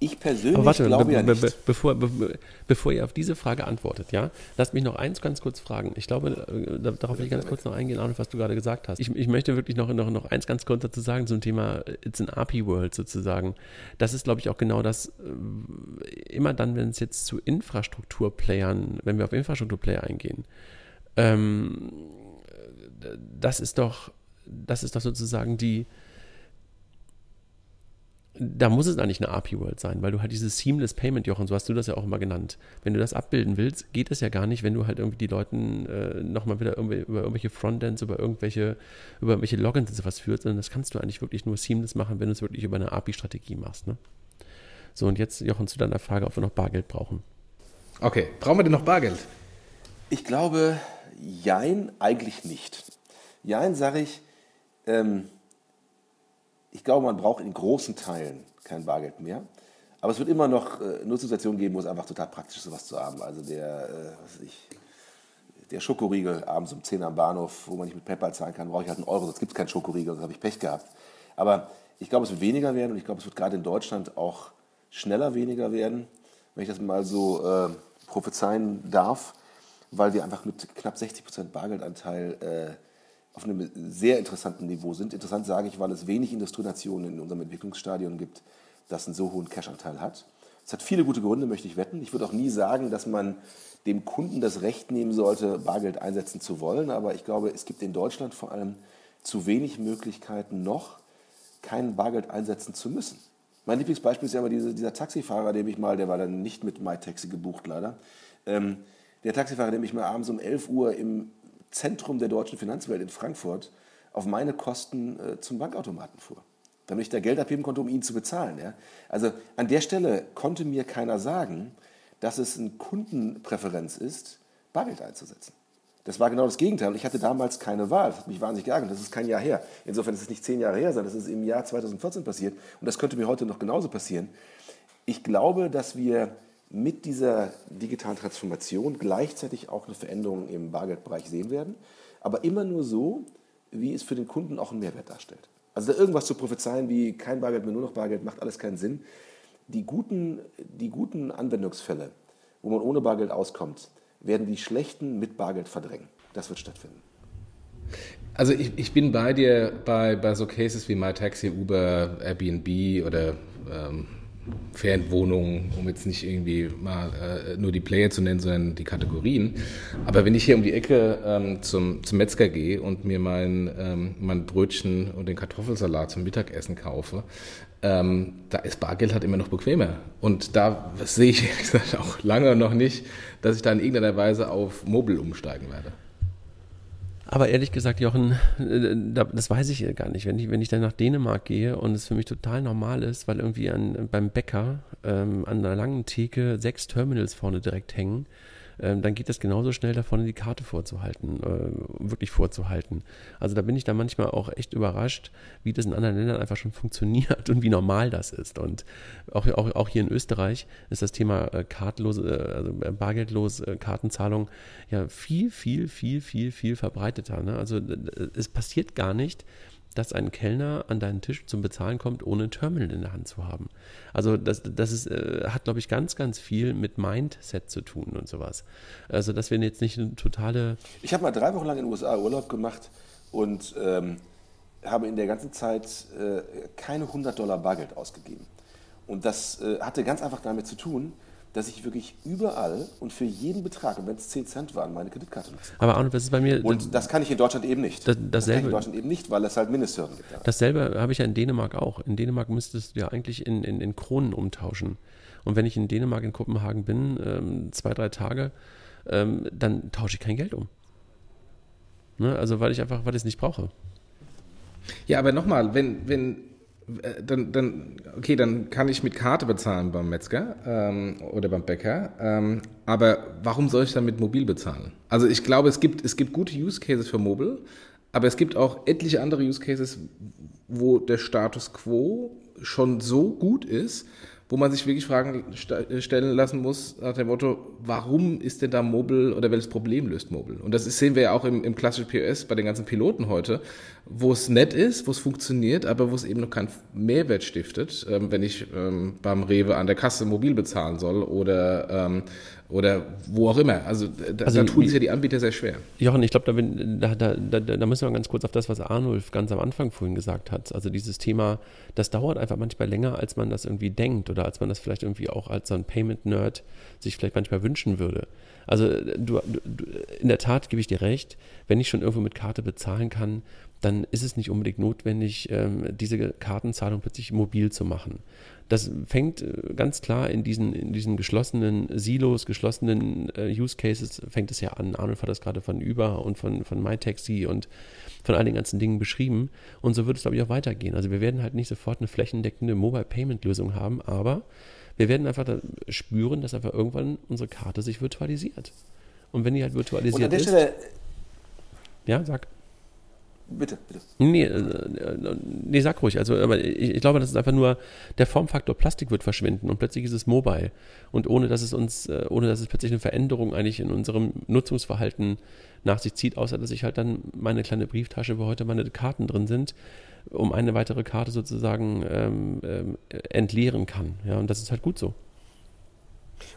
Ich persönlich warte, glaube be ja nicht. Be bevor, be bevor ihr auf diese Frage antwortet, ja, lasst mich noch eins ganz kurz fragen. Ich glaube, äh, darauf will ich ganz kurz noch eingehen, Arne, was du gerade gesagt hast. Ich, ich, möchte wirklich noch, noch, noch eins ganz kurz dazu sagen zum Thema It's an API World sozusagen. Das ist, glaube ich, auch genau das, äh, immer dann, wenn es jetzt zu Infrastrukturplayern, wenn wir auf Infrastrukturplayer eingehen, ähm, das ist doch, das ist doch sozusagen die, da muss es eigentlich eine API-World sein, weil du halt dieses Seamless Payment, Jochen, so hast du das ja auch immer genannt. Wenn du das abbilden willst, geht es ja gar nicht, wenn du halt irgendwie die Leuten äh, nochmal wieder irgendwie, über irgendwelche Frontends, über irgendwelche, über irgendwelche Logins und sowas führt, sondern das kannst du eigentlich wirklich nur seamless machen, wenn du es wirklich über eine API-Strategie machst. Ne? So, und jetzt, Jochen, zu deiner Frage, ob wir noch Bargeld brauchen. Okay, brauchen wir denn noch Bargeld? Ich glaube, jein, eigentlich nicht. Jein, sage ich, ähm, ich glaube, man braucht in großen Teilen kein Bargeld mehr. Aber es wird immer noch äh, Nutzungssituationen geben, wo es einfach total praktisch ist, sowas zu haben. Also der, äh, was ich, der Schokoriegel abends um 10 am Bahnhof, wo man nicht mit PayPal zahlen kann, brauche ich halt einen Euro, sonst gibt es keinen Schokoriegel, sonst habe ich Pech gehabt. Aber ich glaube, es wird weniger werden und ich glaube, es wird gerade in Deutschland auch schneller weniger werden, wenn ich das mal so äh, prophezeien darf, weil wir einfach mit knapp 60 Prozent Bargeldanteil äh, auf einem sehr interessanten Niveau sind. Interessant sage ich, weil es wenig Industrienationen in unserem Entwicklungsstadion gibt, das einen so hohen Cash-Anteil hat. Es hat viele gute Gründe, möchte ich wetten. Ich würde auch nie sagen, dass man dem Kunden das Recht nehmen sollte, Bargeld einsetzen zu wollen, aber ich glaube, es gibt in Deutschland vor allem zu wenig Möglichkeiten noch, kein Bargeld einsetzen zu müssen. Mein Lieblingsbeispiel ist ja immer diese, dieser Taxifahrer, dem ich mal, der war dann nicht mit MyTaxi gebucht leider, ähm, der Taxifahrer, dem ich mal abends um 11 Uhr im Zentrum der deutschen Finanzwelt in Frankfurt auf meine Kosten äh, zum Bankautomaten fuhr. Damit ich da Geld abheben konnte, um ihn zu bezahlen. Ja? Also an der Stelle konnte mir keiner sagen, dass es eine Kundenpräferenz ist, Bargeld einzusetzen. Das war genau das Gegenteil. Ich hatte damals keine Wahl. Das hat mich wahnsinnig geärgert. Das ist kein Jahr her. Insofern ist es nicht zehn Jahre her, sondern das ist im Jahr 2014 passiert. Und das könnte mir heute noch genauso passieren. Ich glaube, dass wir mit dieser digitalen Transformation gleichzeitig auch eine Veränderung im Bargeldbereich sehen werden, aber immer nur so, wie es für den Kunden auch einen Mehrwert darstellt. Also da irgendwas zu prophezeien wie kein Bargeld mehr, nur noch Bargeld, macht alles keinen Sinn. Die guten, die guten Anwendungsfälle, wo man ohne Bargeld auskommt, werden die schlechten mit Bargeld verdrängen. Das wird stattfinden. Also ich, ich bin bei dir bei, bei so Cases wie MyTaxi, Uber, Airbnb oder ähm, Ferienwohnungen, um jetzt nicht irgendwie mal äh, nur die Player zu nennen, sondern die Kategorien. Aber wenn ich hier um die Ecke ähm, zum, zum Metzger gehe und mir mein, ähm, mein Brötchen und den Kartoffelsalat zum Mittagessen kaufe, ähm, da ist Bargeld halt immer noch bequemer. Und da sehe ich auch lange noch nicht, dass ich da in irgendeiner Weise auf Mobil umsteigen werde. Aber ehrlich gesagt, Jochen, äh, das weiß ich gar nicht. Wenn ich, wenn ich dann nach Dänemark gehe und es für mich total normal ist, weil irgendwie an, beim Bäcker ähm, an einer langen Theke sechs Terminals vorne direkt hängen, ähm, dann geht das genauso schnell davon, die Karte vorzuhalten, äh, wirklich vorzuhalten. Also da bin ich dann manchmal auch echt überrascht, wie das in anderen Ländern einfach schon funktioniert und wie normal das ist. Und auch, auch, auch hier in Österreich ist das Thema äh, kartlose, äh, also bargeldlos Kartenzahlung ja viel, viel, viel, viel, viel verbreiteter. Ne? Also es passiert gar nicht, dass ein Kellner an deinen Tisch zum Bezahlen kommt, ohne ein Terminal in der Hand zu haben. Also das, das ist, äh, hat, glaube ich, ganz, ganz viel mit Mindset zu tun und sowas. Also dass wir jetzt nicht eine totale... Ich habe mal drei Wochen lang in den USA Urlaub gemacht und ähm, habe in der ganzen Zeit äh, keine 100 Dollar Bargeld ausgegeben. Und das äh, hatte ganz einfach damit zu tun, dass ich wirklich überall und für jeden Betrag, wenn es 10 Cent waren, meine Kreditkarte nutzen Aber Arno, das ist bei mir. Und das kann ich in Deutschland eben nicht. Das, dasselbe, das kann ich in Deutschland eben nicht, weil es halt Mindesthürden gibt. Ja. Dasselbe habe ich ja in Dänemark auch. In Dänemark müsstest du ja eigentlich in, in, in Kronen umtauschen. Und wenn ich in Dänemark, in Kopenhagen bin, ähm, zwei, drei Tage, ähm, dann tausche ich kein Geld um. Ne? Also weil ich einfach, weil ich es nicht brauche. Ja, aber nochmal, wenn, wenn dann, dann, okay, dann kann ich mit Karte bezahlen beim Metzger ähm, oder beim Bäcker. Ähm, aber warum soll ich dann mit Mobil bezahlen? Also ich glaube, es gibt, es gibt gute Use Cases für Mobile, aber es gibt auch etliche andere Use Cases, wo der Status quo schon so gut ist, wo man sich wirklich Fragen stellen lassen muss nach dem Motto, warum ist denn da Mobile oder welches Problem löst Mobile? Und das sehen wir ja auch im, im klassischen POS bei den ganzen Piloten heute, wo es nett ist, wo es funktioniert, aber wo es eben noch keinen Mehrwert stiftet, ähm, wenn ich ähm, beim Rewe an der Kasse mobil bezahlen soll oder ähm, oder wo auch immer. Also da, also, da tun sich ja die Anbieter sehr schwer. Jochen, ich glaube, da, da, da, da, müssen wir ganz kurz auf das, was Arnulf ganz am Anfang vorhin gesagt hat. Also dieses Thema, das dauert einfach manchmal länger, als man das irgendwie denkt oder als man das vielleicht irgendwie auch als so ein Payment-Nerd sich vielleicht manchmal wünschen würde. Also du, du, in der Tat gebe ich dir recht, wenn ich schon irgendwo mit Karte bezahlen kann, dann ist es nicht unbedingt notwendig, ähm, diese Kartenzahlung plötzlich mobil zu machen. Das fängt äh, ganz klar in diesen, in diesen geschlossenen Silos, geschlossenen äh, Use Cases, fängt es ja an. Arnold hat das gerade von Uber und von, von MyTaxi und von all den ganzen Dingen beschrieben. Und so wird es, glaube ich, auch weitergehen. Also wir werden halt nicht sofort eine flächendeckende Mobile Payment Lösung haben, aber wir werden einfach spüren, dass einfach irgendwann unsere Karte sich virtualisiert. Und wenn die halt virtualisiert ist. Stelle, ja, sag. Bitte, bitte. Nee, äh, nee, sag ruhig. Also, aber ich, ich, glaube, das ist einfach nur, der Formfaktor Plastik wird verschwinden und plötzlich ist es mobile. Und ohne dass es uns, äh, ohne dass es plötzlich eine Veränderung eigentlich in unserem Nutzungsverhalten nach sich zieht, außer dass ich halt dann meine kleine Brieftasche, wo heute meine Karten drin sind, um eine weitere Karte sozusagen ähm, ähm, entleeren kann. Ja, und das ist halt gut so.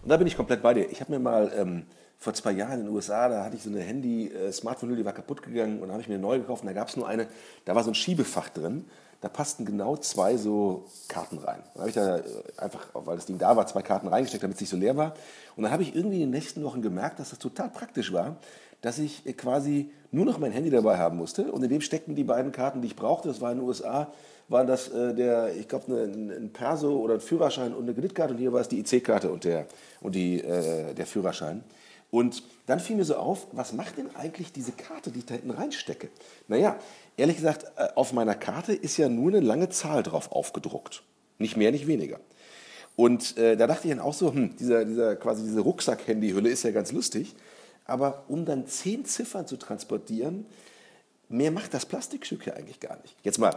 Und da bin ich komplett bei dir. Ich habe mir mal ähm, vor zwei Jahren in den USA, da hatte ich so eine Handy-Smartphone, äh, die war kaputt gegangen und da habe ich mir eine neue gekauft und da gab es nur eine, da war so ein Schiebefach drin, da passten genau zwei so Karten rein. Da habe ich da äh, einfach, weil das Ding da war, zwei Karten reingesteckt, damit es nicht so leer war. Und dann habe ich irgendwie in den nächsten Wochen gemerkt, dass das total praktisch war, dass ich äh, quasi nur noch mein Handy dabei haben musste und in dem steckten die beiden Karten, die ich brauchte. Das war in den USA, waren das äh, der, ich glaube, ein Perso oder ein Führerschein und eine Kreditkarte und hier war es die IC-Karte und, der, und die, äh, der Führerschein. Und dann fiel mir so auf, was macht denn eigentlich diese Karte, die ich da hinten reinstecke? Naja, ehrlich gesagt, äh, auf meiner Karte ist ja nur eine lange Zahl drauf aufgedruckt. Nicht mehr, nicht weniger. Und äh, da dachte ich dann auch so, hm, dieser, dieser, quasi diese Rucksack-Handyhülle ist ja ganz lustig. Aber um dann zehn Ziffern zu transportieren, mehr macht das Plastikstück ja eigentlich gar nicht. Jetzt mal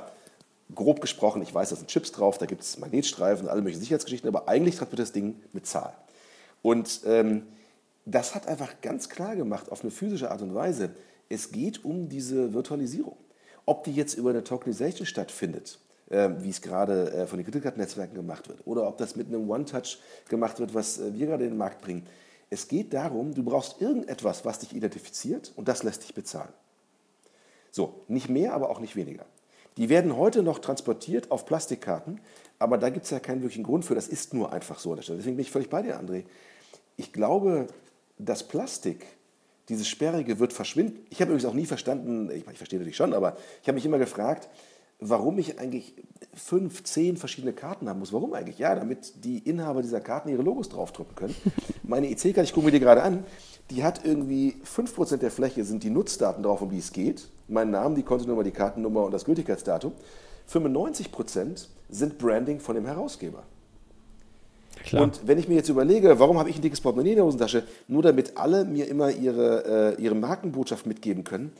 grob gesprochen, ich weiß, da sind Chips drauf, da gibt es Magnetstreifen, alle möglichen Sicherheitsgeschichten, aber eigentlich transportiert das Ding mit Zahlen. Und ähm, das hat einfach ganz klar gemacht, auf eine physische Art und Weise, es geht um diese Virtualisierung. Ob die jetzt über eine Tokenization stattfindet, äh, wie es gerade äh, von den Kreditkartennetzwerken gemacht wird, oder ob das mit einem One-Touch gemacht wird, was äh, wir gerade in den Markt bringen. Es geht darum, du brauchst irgendetwas, was dich identifiziert und das lässt dich bezahlen. So, nicht mehr, aber auch nicht weniger. Die werden heute noch transportiert auf Plastikkarten, aber da gibt es ja keinen wirklichen Grund für. Das ist nur einfach so an der Stelle. Deswegen bin ich völlig bei dir, André. Ich glaube, das Plastik, dieses Sperrige wird verschwinden. Ich habe übrigens auch nie verstanden, ich, ich verstehe natürlich schon, aber ich habe mich immer gefragt, warum ich eigentlich fünf, zehn verschiedene Karten haben muss. Warum eigentlich? Ja, damit die Inhaber dieser Karten ihre Logos draufdrucken können. Meine EC-Karte, ich gucke mir die gerade an, die hat irgendwie 5% der Fläche sind die Nutzdaten drauf, um die es geht. Mein Name, die Kontonummer, die Kartennummer und das Gültigkeitsdatum. 95% sind Branding von dem Herausgeber. Klar. Und wenn ich mir jetzt überlege, warum habe ich ein dickes Portemonnaie in der Hosentasche, nur damit alle mir immer ihre, äh, ihre Markenbotschaft mitgeben können,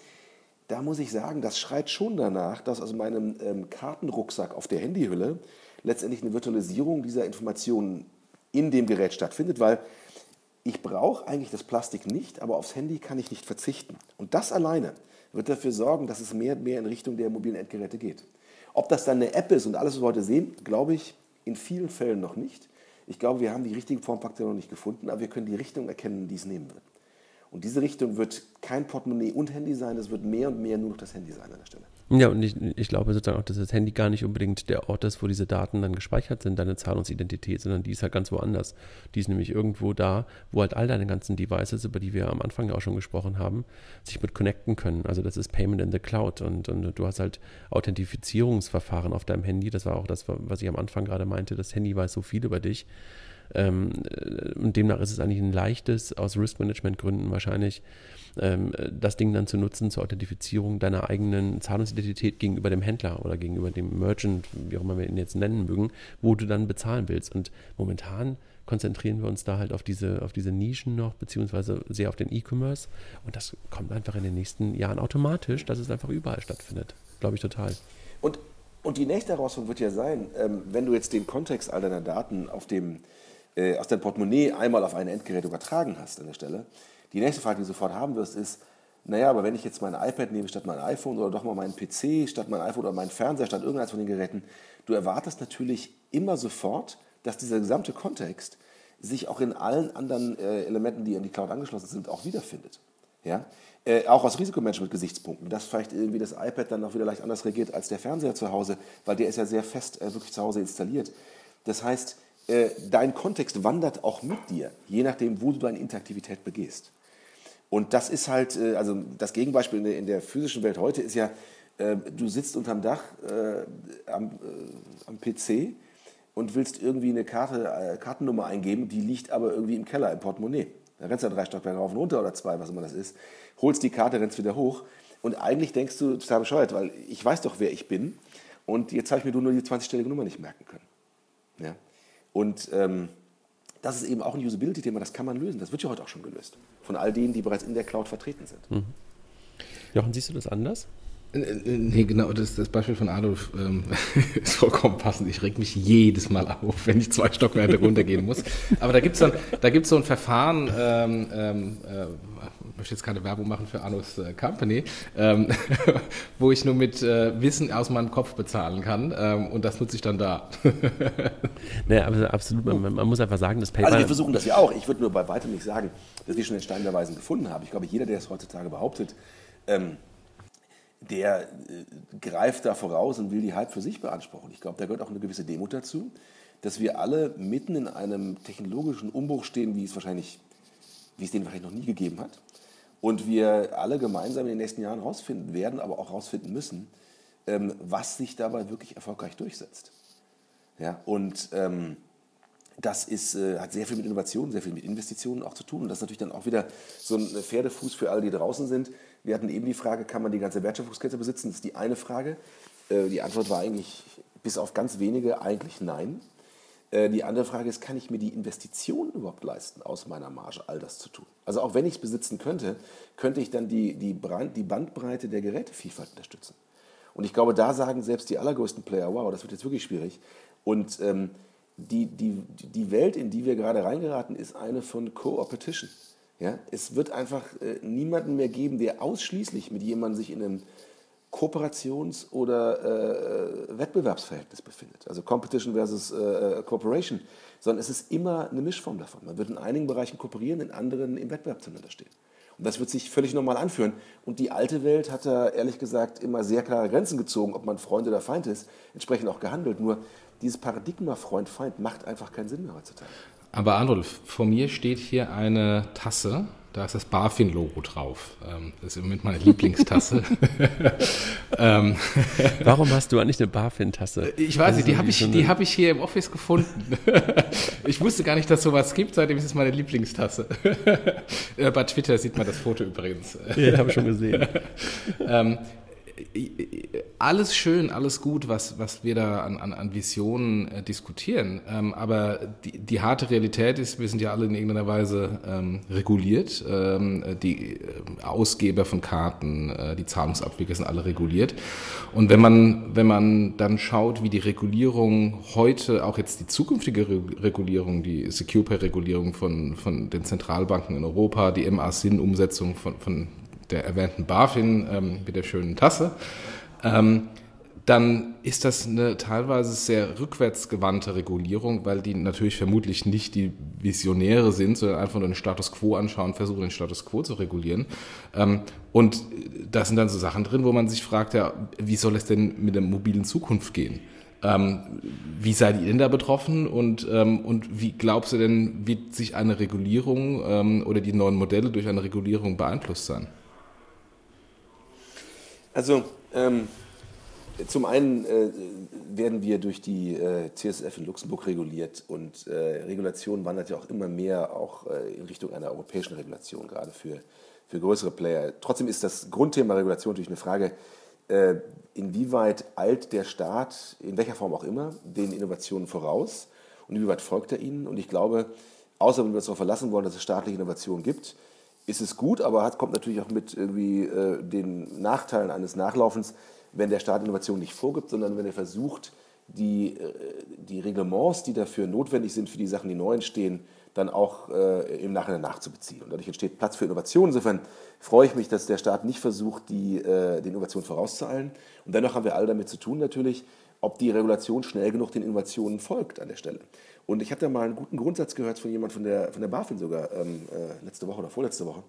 da muss ich sagen, das schreit schon danach, dass aus meinem ähm, Kartenrucksack auf der Handyhülle letztendlich eine Virtualisierung dieser Informationen in dem Gerät stattfindet, weil ich brauche eigentlich das Plastik nicht, aber aufs Handy kann ich nicht verzichten. Und das alleine wird dafür sorgen, dass es mehr und mehr in Richtung der mobilen Endgeräte geht. Ob das dann eine App ist und alles, was wir heute sehen, glaube ich in vielen Fällen noch nicht. Ich glaube, wir haben die richtigen Formfaktoren noch nicht gefunden, aber wir können die Richtung erkennen, die es nehmen wird. Und diese Richtung wird kein Portemonnaie und Handy sein, es wird mehr und mehr nur noch das Handy sein an der Stelle. Ja, und ich, ich glaube sozusagen auch, dass das Handy gar nicht unbedingt der Ort ist, wo diese Daten dann gespeichert sind, deine Zahlungsidentität, sondern die ist halt ganz woanders. Die ist nämlich irgendwo da, wo halt all deine ganzen Devices, über die wir am Anfang ja auch schon gesprochen haben, sich mit connecten können. Also das ist Payment in the Cloud und, und du hast halt Authentifizierungsverfahren auf deinem Handy. Das war auch das, was ich am Anfang gerade meinte. Das Handy weiß so viel über dich. Ähm, und demnach ist es eigentlich ein leichtes, aus Risk-Management-Gründen wahrscheinlich, ähm, das Ding dann zu nutzen zur Authentifizierung deiner eigenen Zahlungsidentität gegenüber dem Händler oder gegenüber dem Merchant, wie auch immer wir ihn jetzt nennen mögen, wo du dann bezahlen willst. Und momentan konzentrieren wir uns da halt auf diese, auf diese Nischen noch, beziehungsweise sehr auf den E-Commerce. Und das kommt einfach in den nächsten Jahren automatisch, dass es einfach überall stattfindet. Glaube ich total. Und, und die nächste Herausforderung wird ja sein, ähm, wenn du jetzt den Kontext all deiner Daten auf dem, äh, aus deinem Portemonnaie einmal auf ein Endgerät übertragen hast an der Stelle, die nächste Frage, die du sofort haben wirst, ist, naja, aber wenn ich jetzt mein iPad nehme statt mein iPhone oder doch mal meinen PC statt mein iPhone oder mein Fernseher statt irgendeines von den Geräten, du erwartest natürlich immer sofort, dass dieser gesamte Kontext sich auch in allen anderen äh, Elementen, die an die Cloud angeschlossen sind, auch wiederfindet. Ja? Äh, auch aus Risikomanagement-Gesichtspunkten, dass vielleicht irgendwie das iPad dann auch wieder leicht anders reagiert als der Fernseher zu Hause, weil der ist ja sehr fest äh, wirklich zu Hause installiert. Das heißt, äh, dein Kontext wandert auch mit dir, je nachdem, wo du deine Interaktivität begehst. Und das ist halt, äh, also das Gegenbeispiel in der, in der physischen Welt heute ist ja, äh, du sitzt unterm Dach äh, am, äh, am, PC und willst irgendwie eine Karte, Kartennummer eingeben, die liegt aber irgendwie im Keller, im Portemonnaie. Da rennst du drei Stockwerke rauf und runter oder zwei, was immer das ist, holst die Karte, rennst wieder hoch und eigentlich denkst du total bescheuert, weil ich weiß doch, wer ich bin und jetzt habe ich mir nur die 20-stellige Nummer nicht merken können. Ja? Und ähm, das ist eben auch ein Usability-Thema, das kann man lösen. Das wird ja heute auch schon gelöst. Von all denen, die bereits in der Cloud vertreten sind. Mhm. Jochen, siehst du das anders? Äh, äh, nee, genau, das, das Beispiel von Adolf ähm, ist vollkommen passend. Ich reg mich jedes Mal auf, wenn ich zwei Stockwerke runtergehen muss. Aber da gibt es so ein Verfahren, ähm, ähm, äh, möchte jetzt keine Werbung machen für Anus äh, Company, ähm, wo ich nur mit äh, Wissen aus meinem Kopf bezahlen kann ähm, und das nutze ich dann da. naja, absolut, man, man, muss einfach sagen, das PayPal... Also wir versuchen das ja auch. Ich würde nur bei weitem nicht sagen, dass wir schon den Stein der Weisen gefunden haben. Ich glaube, jeder, der es heutzutage behauptet, ähm, der äh, greift da voraus und will die Hype für sich beanspruchen. Ich glaube, da gehört auch eine gewisse Demut dazu, dass wir alle mitten in einem technologischen Umbruch stehen, wie es wahrscheinlich, wie es den wahrscheinlich noch nie gegeben hat und wir alle gemeinsam in den nächsten Jahren herausfinden werden, aber auch herausfinden müssen, ähm, was sich dabei wirklich erfolgreich durchsetzt. Ja, und ähm, das ist, äh, hat sehr viel mit Innovation, sehr viel mit Investitionen auch zu tun. Und das ist natürlich dann auch wieder so ein Pferdefuß für alle, die draußen sind. Wir hatten eben die Frage, kann man die ganze Wertschöpfungskette besitzen? Das ist die eine Frage. Äh, die Antwort war eigentlich bis auf ganz wenige eigentlich nein. Äh, die andere Frage ist, kann ich mir die Investition überhaupt leisten, aus meiner Marge all das zu tun? Also auch wenn ich es besitzen könnte, könnte ich dann die, die, die Bandbreite der Gerätevielfalt unterstützen. Und ich glaube, da sagen selbst die allergrößten Player, wow, das wird jetzt wirklich schwierig. Und ähm, die, die, die Welt, in die wir gerade reingeraten, ist eine von Co-Opetition. Ja? Es wird einfach äh, niemanden mehr geben, der ausschließlich mit jemandem sich in einem Kooperations- oder äh, Wettbewerbsverhältnis befindet. Also Competition versus äh, Cooperation. Sondern es ist immer eine Mischform davon. Man wird in einigen Bereichen kooperieren, in anderen im Wettbewerb zueinander stehen. Und das wird sich völlig normal anführen. Und die alte Welt hat da ehrlich gesagt immer sehr klare Grenzen gezogen, ob man Freund oder Feind ist, entsprechend auch gehandelt. Nur dieses Paradigma Freund-Feind macht einfach keinen Sinn mehr heutzutage. Aber Adolf, vor mir steht hier eine Tasse Da ist das BaFin-Logo drauf. Ähm, das ist im Moment meine Lieblingstasse. ähm. Warum hast du eigentlich eine BaFin-Tasse? Ich weiß nicht, die habe ich, so hab ich hier im Office gefunden. ich wusste gar nicht, dass sowas gibt, seitdem ist es meine Lieblingstasse. Äh, bei Twitter sieht man das Foto übrigens. Ja, habe ich schon gesehen. Alles schön, alles gut, was, was wir da an, an, an Visionen äh, diskutieren. Ähm, aber die, die harte Realität ist, wir sind ja alle in irgendeiner Weise ähm, reguliert. Ähm, die äh, Ausgeber von Karten, äh, die Zahlungsabwickel sind alle reguliert. Und wenn man, wenn man dann schaut, wie die Regulierung heute, auch jetzt die zukünftige Re Regulierung, die Secure Pay Regulierung von, von den Zentralbanken in Europa, die MA-SIN-Umsetzung von, von der erwähnten BaFin ähm, mit der schönen Tasse, ähm, dann ist das eine teilweise sehr rückwärtsgewandte Regulierung, weil die natürlich vermutlich nicht die Visionäre sind, sondern einfach nur den Status quo anschauen, versuchen den Status quo zu regulieren. Ähm, und da sind dann so Sachen drin, wo man sich fragt, ja, wie soll es denn mit der mobilen Zukunft gehen? Ähm, wie seid ihr denn da betroffen und, ähm, und wie glaubst du denn, wird sich eine Regulierung oder die neuen Modelle durch eine Regulierung beeinflusst sein? Also ähm, zum einen äh, werden wir durch die äh, CSF in Luxemburg reguliert und äh, Regulation wandert ja auch immer mehr auch äh, in Richtung einer europäischen Regulation, gerade für, für größere Player. Trotzdem ist das Grundthema Regulation natürlich eine Frage, äh, inwieweit eilt der Staat, in welcher Form auch immer, den Innovationen voraus und inwieweit folgt er ihnen. Und ich glaube, außer wenn wir uns darauf verlassen wollen, dass es staatliche Innovationen gibt, ist es gut, aber hat, kommt natürlich auch mit irgendwie äh, den Nachteilen eines Nachlaufens, wenn der Staat Innovation nicht vorgibt, sondern wenn er versucht, die, äh, die Reglements, die dafür notwendig sind für die Sachen, die neu entstehen, dann auch äh, im Nachhinein nachzubeziehen. Und dadurch entsteht Platz für Innovation. Insofern freue ich mich, dass der Staat nicht versucht, die, äh, die Innovation vorauszueilen. Und dennoch haben wir alle damit zu tun, natürlich, ob die Regulation schnell genug den Innovationen folgt an der Stelle. Und ich da mal einen guten Grundsatz gehört von jemand von der, von der BaFin sogar ähm, äh, letzte Woche oder vorletzte Woche,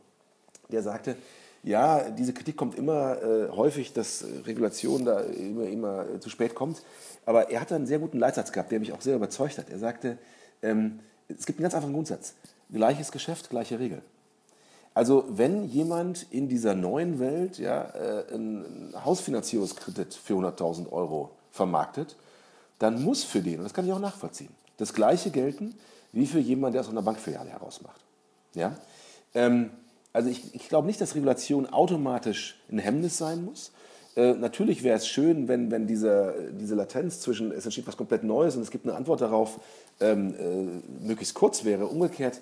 der sagte, ja, diese Kritik kommt immer äh, häufig, dass Regulation da immer, immer zu spät kommt. Aber er hat einen sehr guten Leitsatz gehabt, der mich auch sehr überzeugt hat. Er sagte, ähm, es gibt einen ganz einfachen Grundsatz. Gleiches Geschäft, gleiche Regel. Also wenn jemand in dieser neuen Welt ja, äh, einen Hausfinanzierungskredit für 100.000 Euro vermarktet, dann muss für den, und das kann ich auch nachvollziehen, das Gleiche gelten wie für jemanden, der es aus einer Bankfiliale heraus macht. Ja? Ähm, also ich, ich glaube nicht, dass Regulation automatisch ein Hemmnis sein muss. Äh, natürlich wäre es schön, wenn, wenn diese, diese Latenz zwischen es entsteht was komplett Neues und es gibt eine Antwort darauf, ähm, äh, möglichst kurz wäre. Umgekehrt,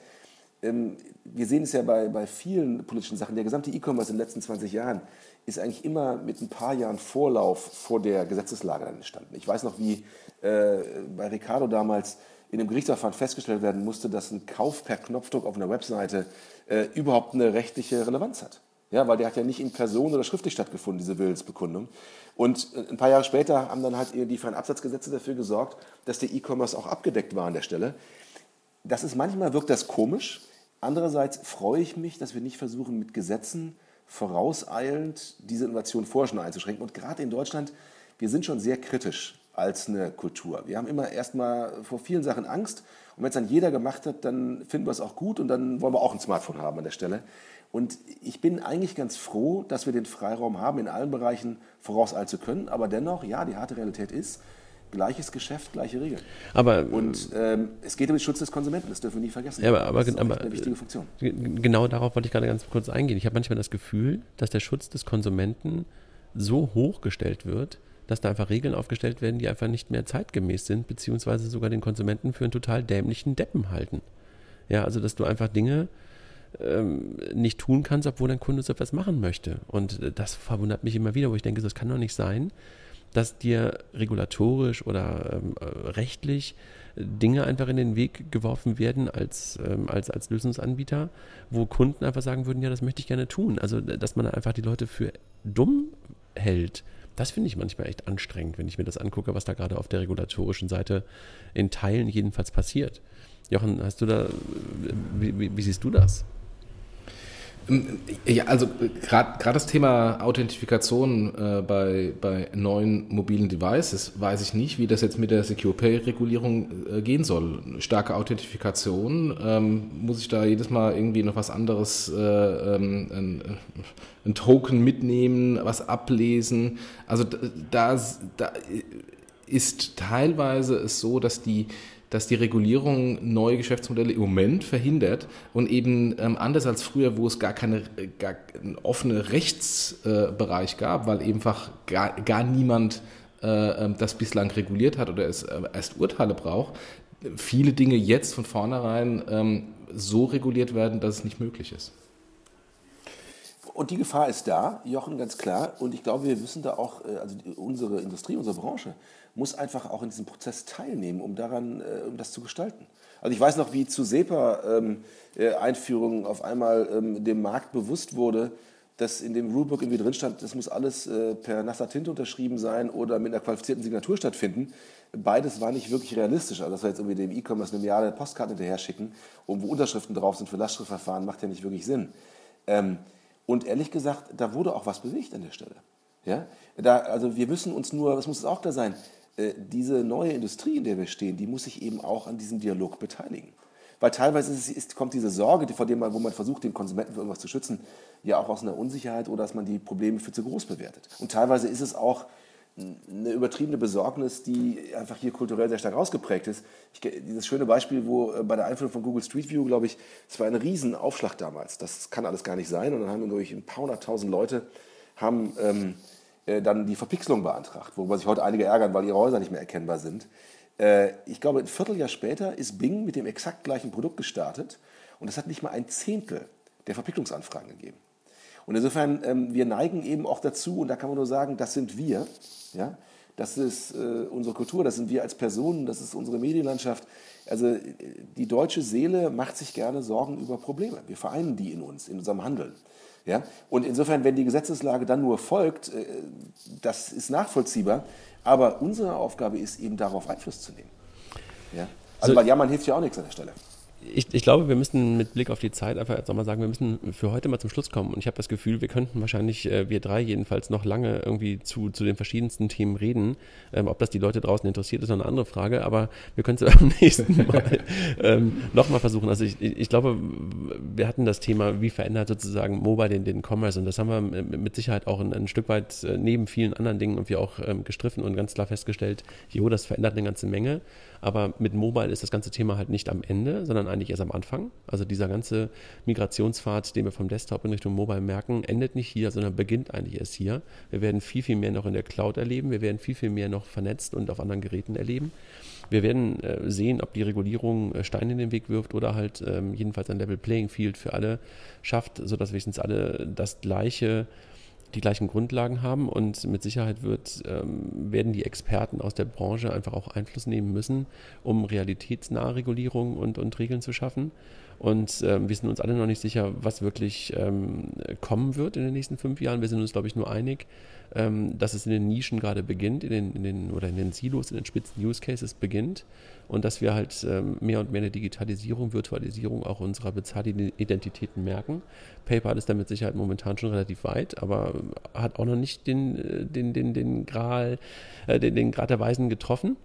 ähm, wir sehen es ja bei, bei vielen politischen Sachen, der gesamte E-Commerce in den letzten 20 Jahren ist eigentlich immer mit ein paar Jahren Vorlauf vor der Gesetzeslage entstanden. Ich weiß noch, wie äh, bei Ricardo damals in dem Gerichtsverfahren festgestellt werden musste, dass ein Kauf per Knopfdruck auf einer Webseite äh, überhaupt eine rechtliche Relevanz hat. Ja, weil der hat ja nicht in Person oder schriftlich stattgefunden, diese Willensbekundung. Und äh, ein paar Jahre später haben dann halt die Fernabsatzgesetze dafür gesorgt, dass der E-Commerce auch abgedeckt war an der Stelle. Das ist manchmal wirkt das komisch. Andererseits freue ich mich, dass wir nicht versuchen, mit Gesetzen vorauseilend diese Innovation vorher schon einzuschränken. Und gerade in Deutschland, wir sind schon sehr kritisch als eine Kultur. Wir haben immer erstmal vor vielen Sachen Angst und wenn es dann jeder gemacht hat, dann finden wir es auch gut und dann wollen wir auch ein Smartphone haben an der Stelle. Und ich bin eigentlich ganz froh, dass wir den Freiraum haben, in allen Bereichen vorauseilen zu können. Aber dennoch, ja, die harte Realität ist, gleiches Geschäft, gleiche Regeln. Aber, und ähm, es geht um den Schutz des Konsumenten, das dürfen wir nicht vergessen. Ja, aber, aber, das ist aber eine wichtige Funktion. Genau darauf wollte ich gerade ganz kurz eingehen. Ich habe manchmal das Gefühl, dass der Schutz des Konsumenten so hochgestellt wird, dass da einfach Regeln aufgestellt werden, die einfach nicht mehr zeitgemäß sind, beziehungsweise sogar den Konsumenten für einen total dämlichen Deppen halten. Ja, also dass du einfach Dinge ähm, nicht tun kannst, obwohl dein Kunde so etwas machen möchte. Und äh, das verwundert mich immer wieder, wo ich denke, das kann doch nicht sein, dass dir regulatorisch oder ähm, äh, rechtlich Dinge einfach in den Weg geworfen werden als, ähm, als, als Lösungsanbieter, wo Kunden einfach sagen würden, ja, das möchte ich gerne tun. Also, dass man einfach die Leute für dumm hält das finde ich manchmal echt anstrengend, wenn ich mir das angucke, was da gerade auf der regulatorischen Seite in Teilen jedenfalls passiert. Jochen, hast du da, wie, wie, wie siehst du das? Ja, also gerade das Thema Authentifikation äh, bei, bei neuen mobilen Devices weiß ich nicht, wie das jetzt mit der Secure Pay Regulierung äh, gehen soll. Starke Authentifikation, ähm, muss ich da jedes Mal irgendwie noch was anderes, äh, ähm, ein, ein, Token mitnehmen, was ablesen. Also da, da ist teilweise es so, dass die dass die Regulierung neue Geschäftsmodelle im Moment verhindert und eben ähm, anders als früher, wo es gar keine gar einen offenen Rechtsbereich äh, gab, weil einfach gar, gar niemand äh, ähm, das bislang reguliert hat oder es äh, erst Urteile braucht, viele Dinge jetzt von vornherein ähm, so reguliert werden, dass es nicht möglich ist. Und die Gefahr ist da, Jochen, ganz klar. Und ich glaube, wir müssen da auch, äh, also unsere Industrie, unsere Branche, muss einfach auch in diesem Prozess teilnehmen, um daran, äh, um das zu gestalten. Also ich weiß noch, wie zu SEPA-Einführung ähm, äh, auf einmal ähm, dem Markt bewusst wurde, dass in dem Rulebook irgendwie drin stand, das muss alles äh, per nasser Tinte unterschrieben sein oder mit einer qualifizierten Signatur stattfinden. Beides war nicht wirklich realistisch. Also dass wir jetzt irgendwie dem E-Commerce eine Milliarde Postkarten hinterher schicken, wo Unterschriften drauf sind für Lastschriftverfahren, macht ja nicht wirklich Sinn. Ähm, und ehrlich gesagt, da wurde auch was bewegt an der Stelle. Ja? Da, also wir müssen uns nur, was muss es auch da sein, diese neue Industrie, in der wir stehen, die muss sich eben auch an diesem Dialog beteiligen. Weil teilweise ist, ist, kommt diese Sorge, vor dem man, wo man versucht, den Konsumenten für irgendwas zu schützen, ja auch aus einer Unsicherheit oder dass man die Probleme für zu groß bewertet. Und teilweise ist es auch eine übertriebene Besorgnis, die einfach hier kulturell sehr stark ausgeprägt ist. Ich, dieses schöne Beispiel, wo äh, bei der Einführung von Google Street View, glaube ich, es war ein Riesenaufschlag damals. Das kann alles gar nicht sein. Und dann haben, glaube ich, ein paar hunderttausend Leute haben ähm, äh, dann die Verpixelung beantragt, worüber sich heute einige ärgern, weil ihre Häuser nicht mehr erkennbar sind. Äh, ich glaube, ein Vierteljahr später ist Bing mit dem exakt gleichen Produkt gestartet und es hat nicht mal ein Zehntel der Verpixelungsanfragen gegeben. Und insofern, ähm, wir neigen eben auch dazu, und da kann man nur sagen, das sind wir, ja, das ist äh, unsere Kultur, das sind wir als Personen, das ist unsere Medienlandschaft. Also die deutsche Seele macht sich gerne Sorgen über Probleme. Wir vereinen die in uns, in unserem Handeln. Ja? Und insofern, wenn die Gesetzeslage dann nur folgt, äh, das ist nachvollziehbar. Aber unsere Aufgabe ist eben darauf Einfluss zu nehmen. Ja? Also, so, weil Jammern hilft ja auch nichts an der Stelle ich, ich, glaube, wir müssen mit Blick auf die Zeit einfach jetzt nochmal sagen, wir müssen für heute mal zum Schluss kommen. Und ich habe das Gefühl, wir könnten wahrscheinlich, äh, wir drei jedenfalls, noch lange irgendwie zu, zu den verschiedensten Themen reden. Ähm, ob das die Leute draußen interessiert, ist noch eine andere Frage. Aber wir können es beim nächsten Mal ähm, nochmal versuchen. Also ich, ich glaube, wir hatten das Thema, wie verändert sozusagen Mobile den, den Commerce. Und das haben wir mit Sicherheit auch ein, ein Stück weit äh, neben vielen anderen Dingen wir auch ähm, gestriffen und ganz klar festgestellt, jo, das verändert eine ganze Menge. Aber mit Mobile ist das ganze Thema halt nicht am Ende, sondern eigentlich erst am Anfang. Also dieser ganze Migrationspfad, den wir vom Desktop in Richtung Mobile merken, endet nicht hier, sondern beginnt eigentlich erst hier. Wir werden viel, viel mehr noch in der Cloud erleben. Wir werden viel, viel mehr noch vernetzt und auf anderen Geräten erleben. Wir werden äh, sehen, ob die Regulierung äh, Steine in den Weg wirft oder halt ähm, jedenfalls ein Level Playing Field für alle schafft, sodass wenigstens alle das gleiche die gleichen Grundlagen haben und mit Sicherheit wird, ähm, werden die Experten aus der Branche einfach auch Einfluss nehmen müssen, um realitätsnahe Regulierung und, und Regeln zu schaffen. Und ähm, wir sind uns alle noch nicht sicher, was wirklich ähm, kommen wird in den nächsten fünf Jahren. Wir sind uns, glaube ich, nur einig, ähm, dass es in den Nischen gerade beginnt, in den, in den, oder in den Silos, in den spitzen Use Cases beginnt und dass wir halt ähm, mehr und mehr eine Digitalisierung, Virtualisierung auch unserer Bezahlidentitäten merken. PayPal ist da mit Sicherheit momentan schon relativ weit, aber hat auch noch nicht den, äh, den, den, den, Gral, äh, den, den Grad der Weisen getroffen.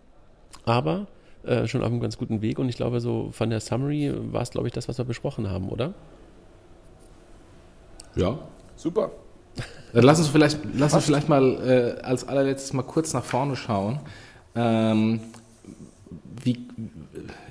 Aber äh, schon auf einem ganz guten Weg und ich glaube, so von der Summary war es, glaube ich, das, was wir besprochen haben, oder? Ja. Super. Dann lass uns vielleicht, lass uns vielleicht mal äh, als allerletztes mal kurz nach vorne schauen. Ähm, wie,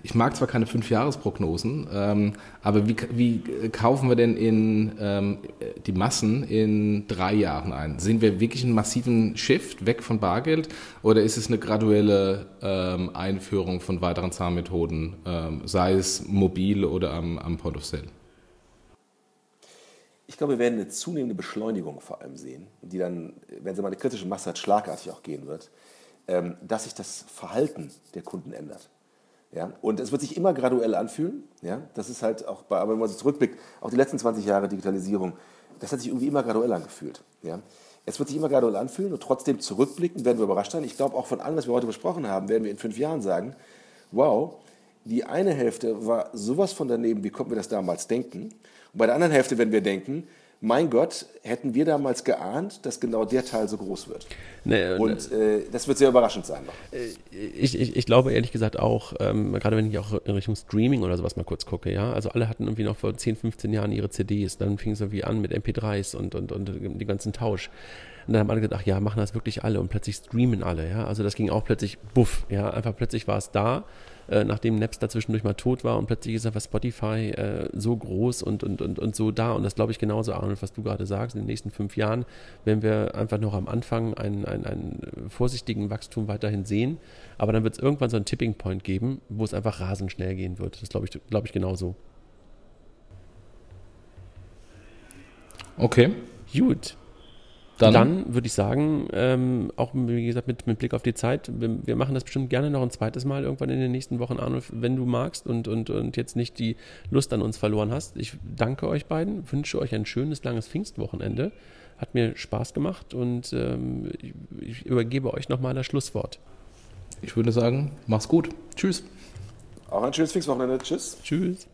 ich mag zwar keine Fünfjahresprognosen, ähm, aber wie, wie kaufen wir denn in ähm, die Massen in drei Jahren ein? Sehen wir wirklich einen massiven Shift weg von Bargeld oder ist es eine graduelle ähm, Einführung von weiteren Zahlmethoden, ähm, sei es mobil oder am, am Point of Sale? Ich glaube, wir werden eine zunehmende Beschleunigung vor allem sehen, die dann, wenn sie mal eine kritische Masse hat, schlagartig auch gehen wird, ähm, dass sich das Verhalten der Kunden ändert. Ja? Und es wird sich immer graduell anfühlen. Ja? Das ist halt auch, bei, aber wenn man so zurückblickt, auch die letzten 20 Jahre Digitalisierung, das hat sich irgendwie immer graduell angefühlt. Ja? Es wird sich immer graduell anfühlen und trotzdem zurückblicken werden wir überrascht sein. Ich glaube, auch von allem, was wir heute besprochen haben, werden wir in fünf Jahren sagen, wow, die eine Hälfte war sowas von daneben, wie konnten wir das damals denken? Und bei der anderen Hälfte, wenn wir denken, mein Gott, hätten wir damals geahnt, dass genau der Teil so groß wird. Nee, und äh, das wird sehr überraschend sein. Noch. Äh, ich, ich, ich, glaube ehrlich gesagt auch, ähm, gerade wenn ich auch in Richtung Streaming oder sowas mal kurz gucke, ja, also alle hatten irgendwie noch vor 10, 15 Jahren ihre CDs, dann fing es irgendwie an mit MP3s und, und, und den ganzen Tausch. Und dann haben alle gedacht, ach ja, machen das wirklich alle und plötzlich streamen alle, ja. Also das ging auch plötzlich, buff, ja, einfach plötzlich war es da äh, nachdem Napster zwischendurch mal tot war und plötzlich ist einfach Spotify äh, so groß und, und, und, und so da. Und das glaube ich genauso, Arnold, was du gerade sagst, in den nächsten fünf Jahren werden wir einfach noch am Anfang einen, einen, einen vorsichtigen Wachstum weiterhin sehen. Aber dann wird es irgendwann so einen Tipping Point geben, wo es einfach rasend schnell gehen wird. Das glaube ich, glaube ich genauso. Okay. Gut. Dann, dann würde ich sagen, ähm, auch wie gesagt mit, mit Blick auf die Zeit, wir, wir, machen das bestimmt gerne noch ein zweites Mal irgendwann in den nächsten Wochen, Arnulf, wenn du magst und, und, und jetzt nicht die Lust an uns verloren hast. Ich danke euch beiden, wünsche euch ein schönes, langes Pfingstwochenende. Hat mir Spaß gemacht und ähm, ich, ich übergebe euch nochmal das Schlusswort. Ich würde sagen, mach's gut. Tschüss. Auch ein schönes Pfingstwochenende. Tschüss. Tschüss.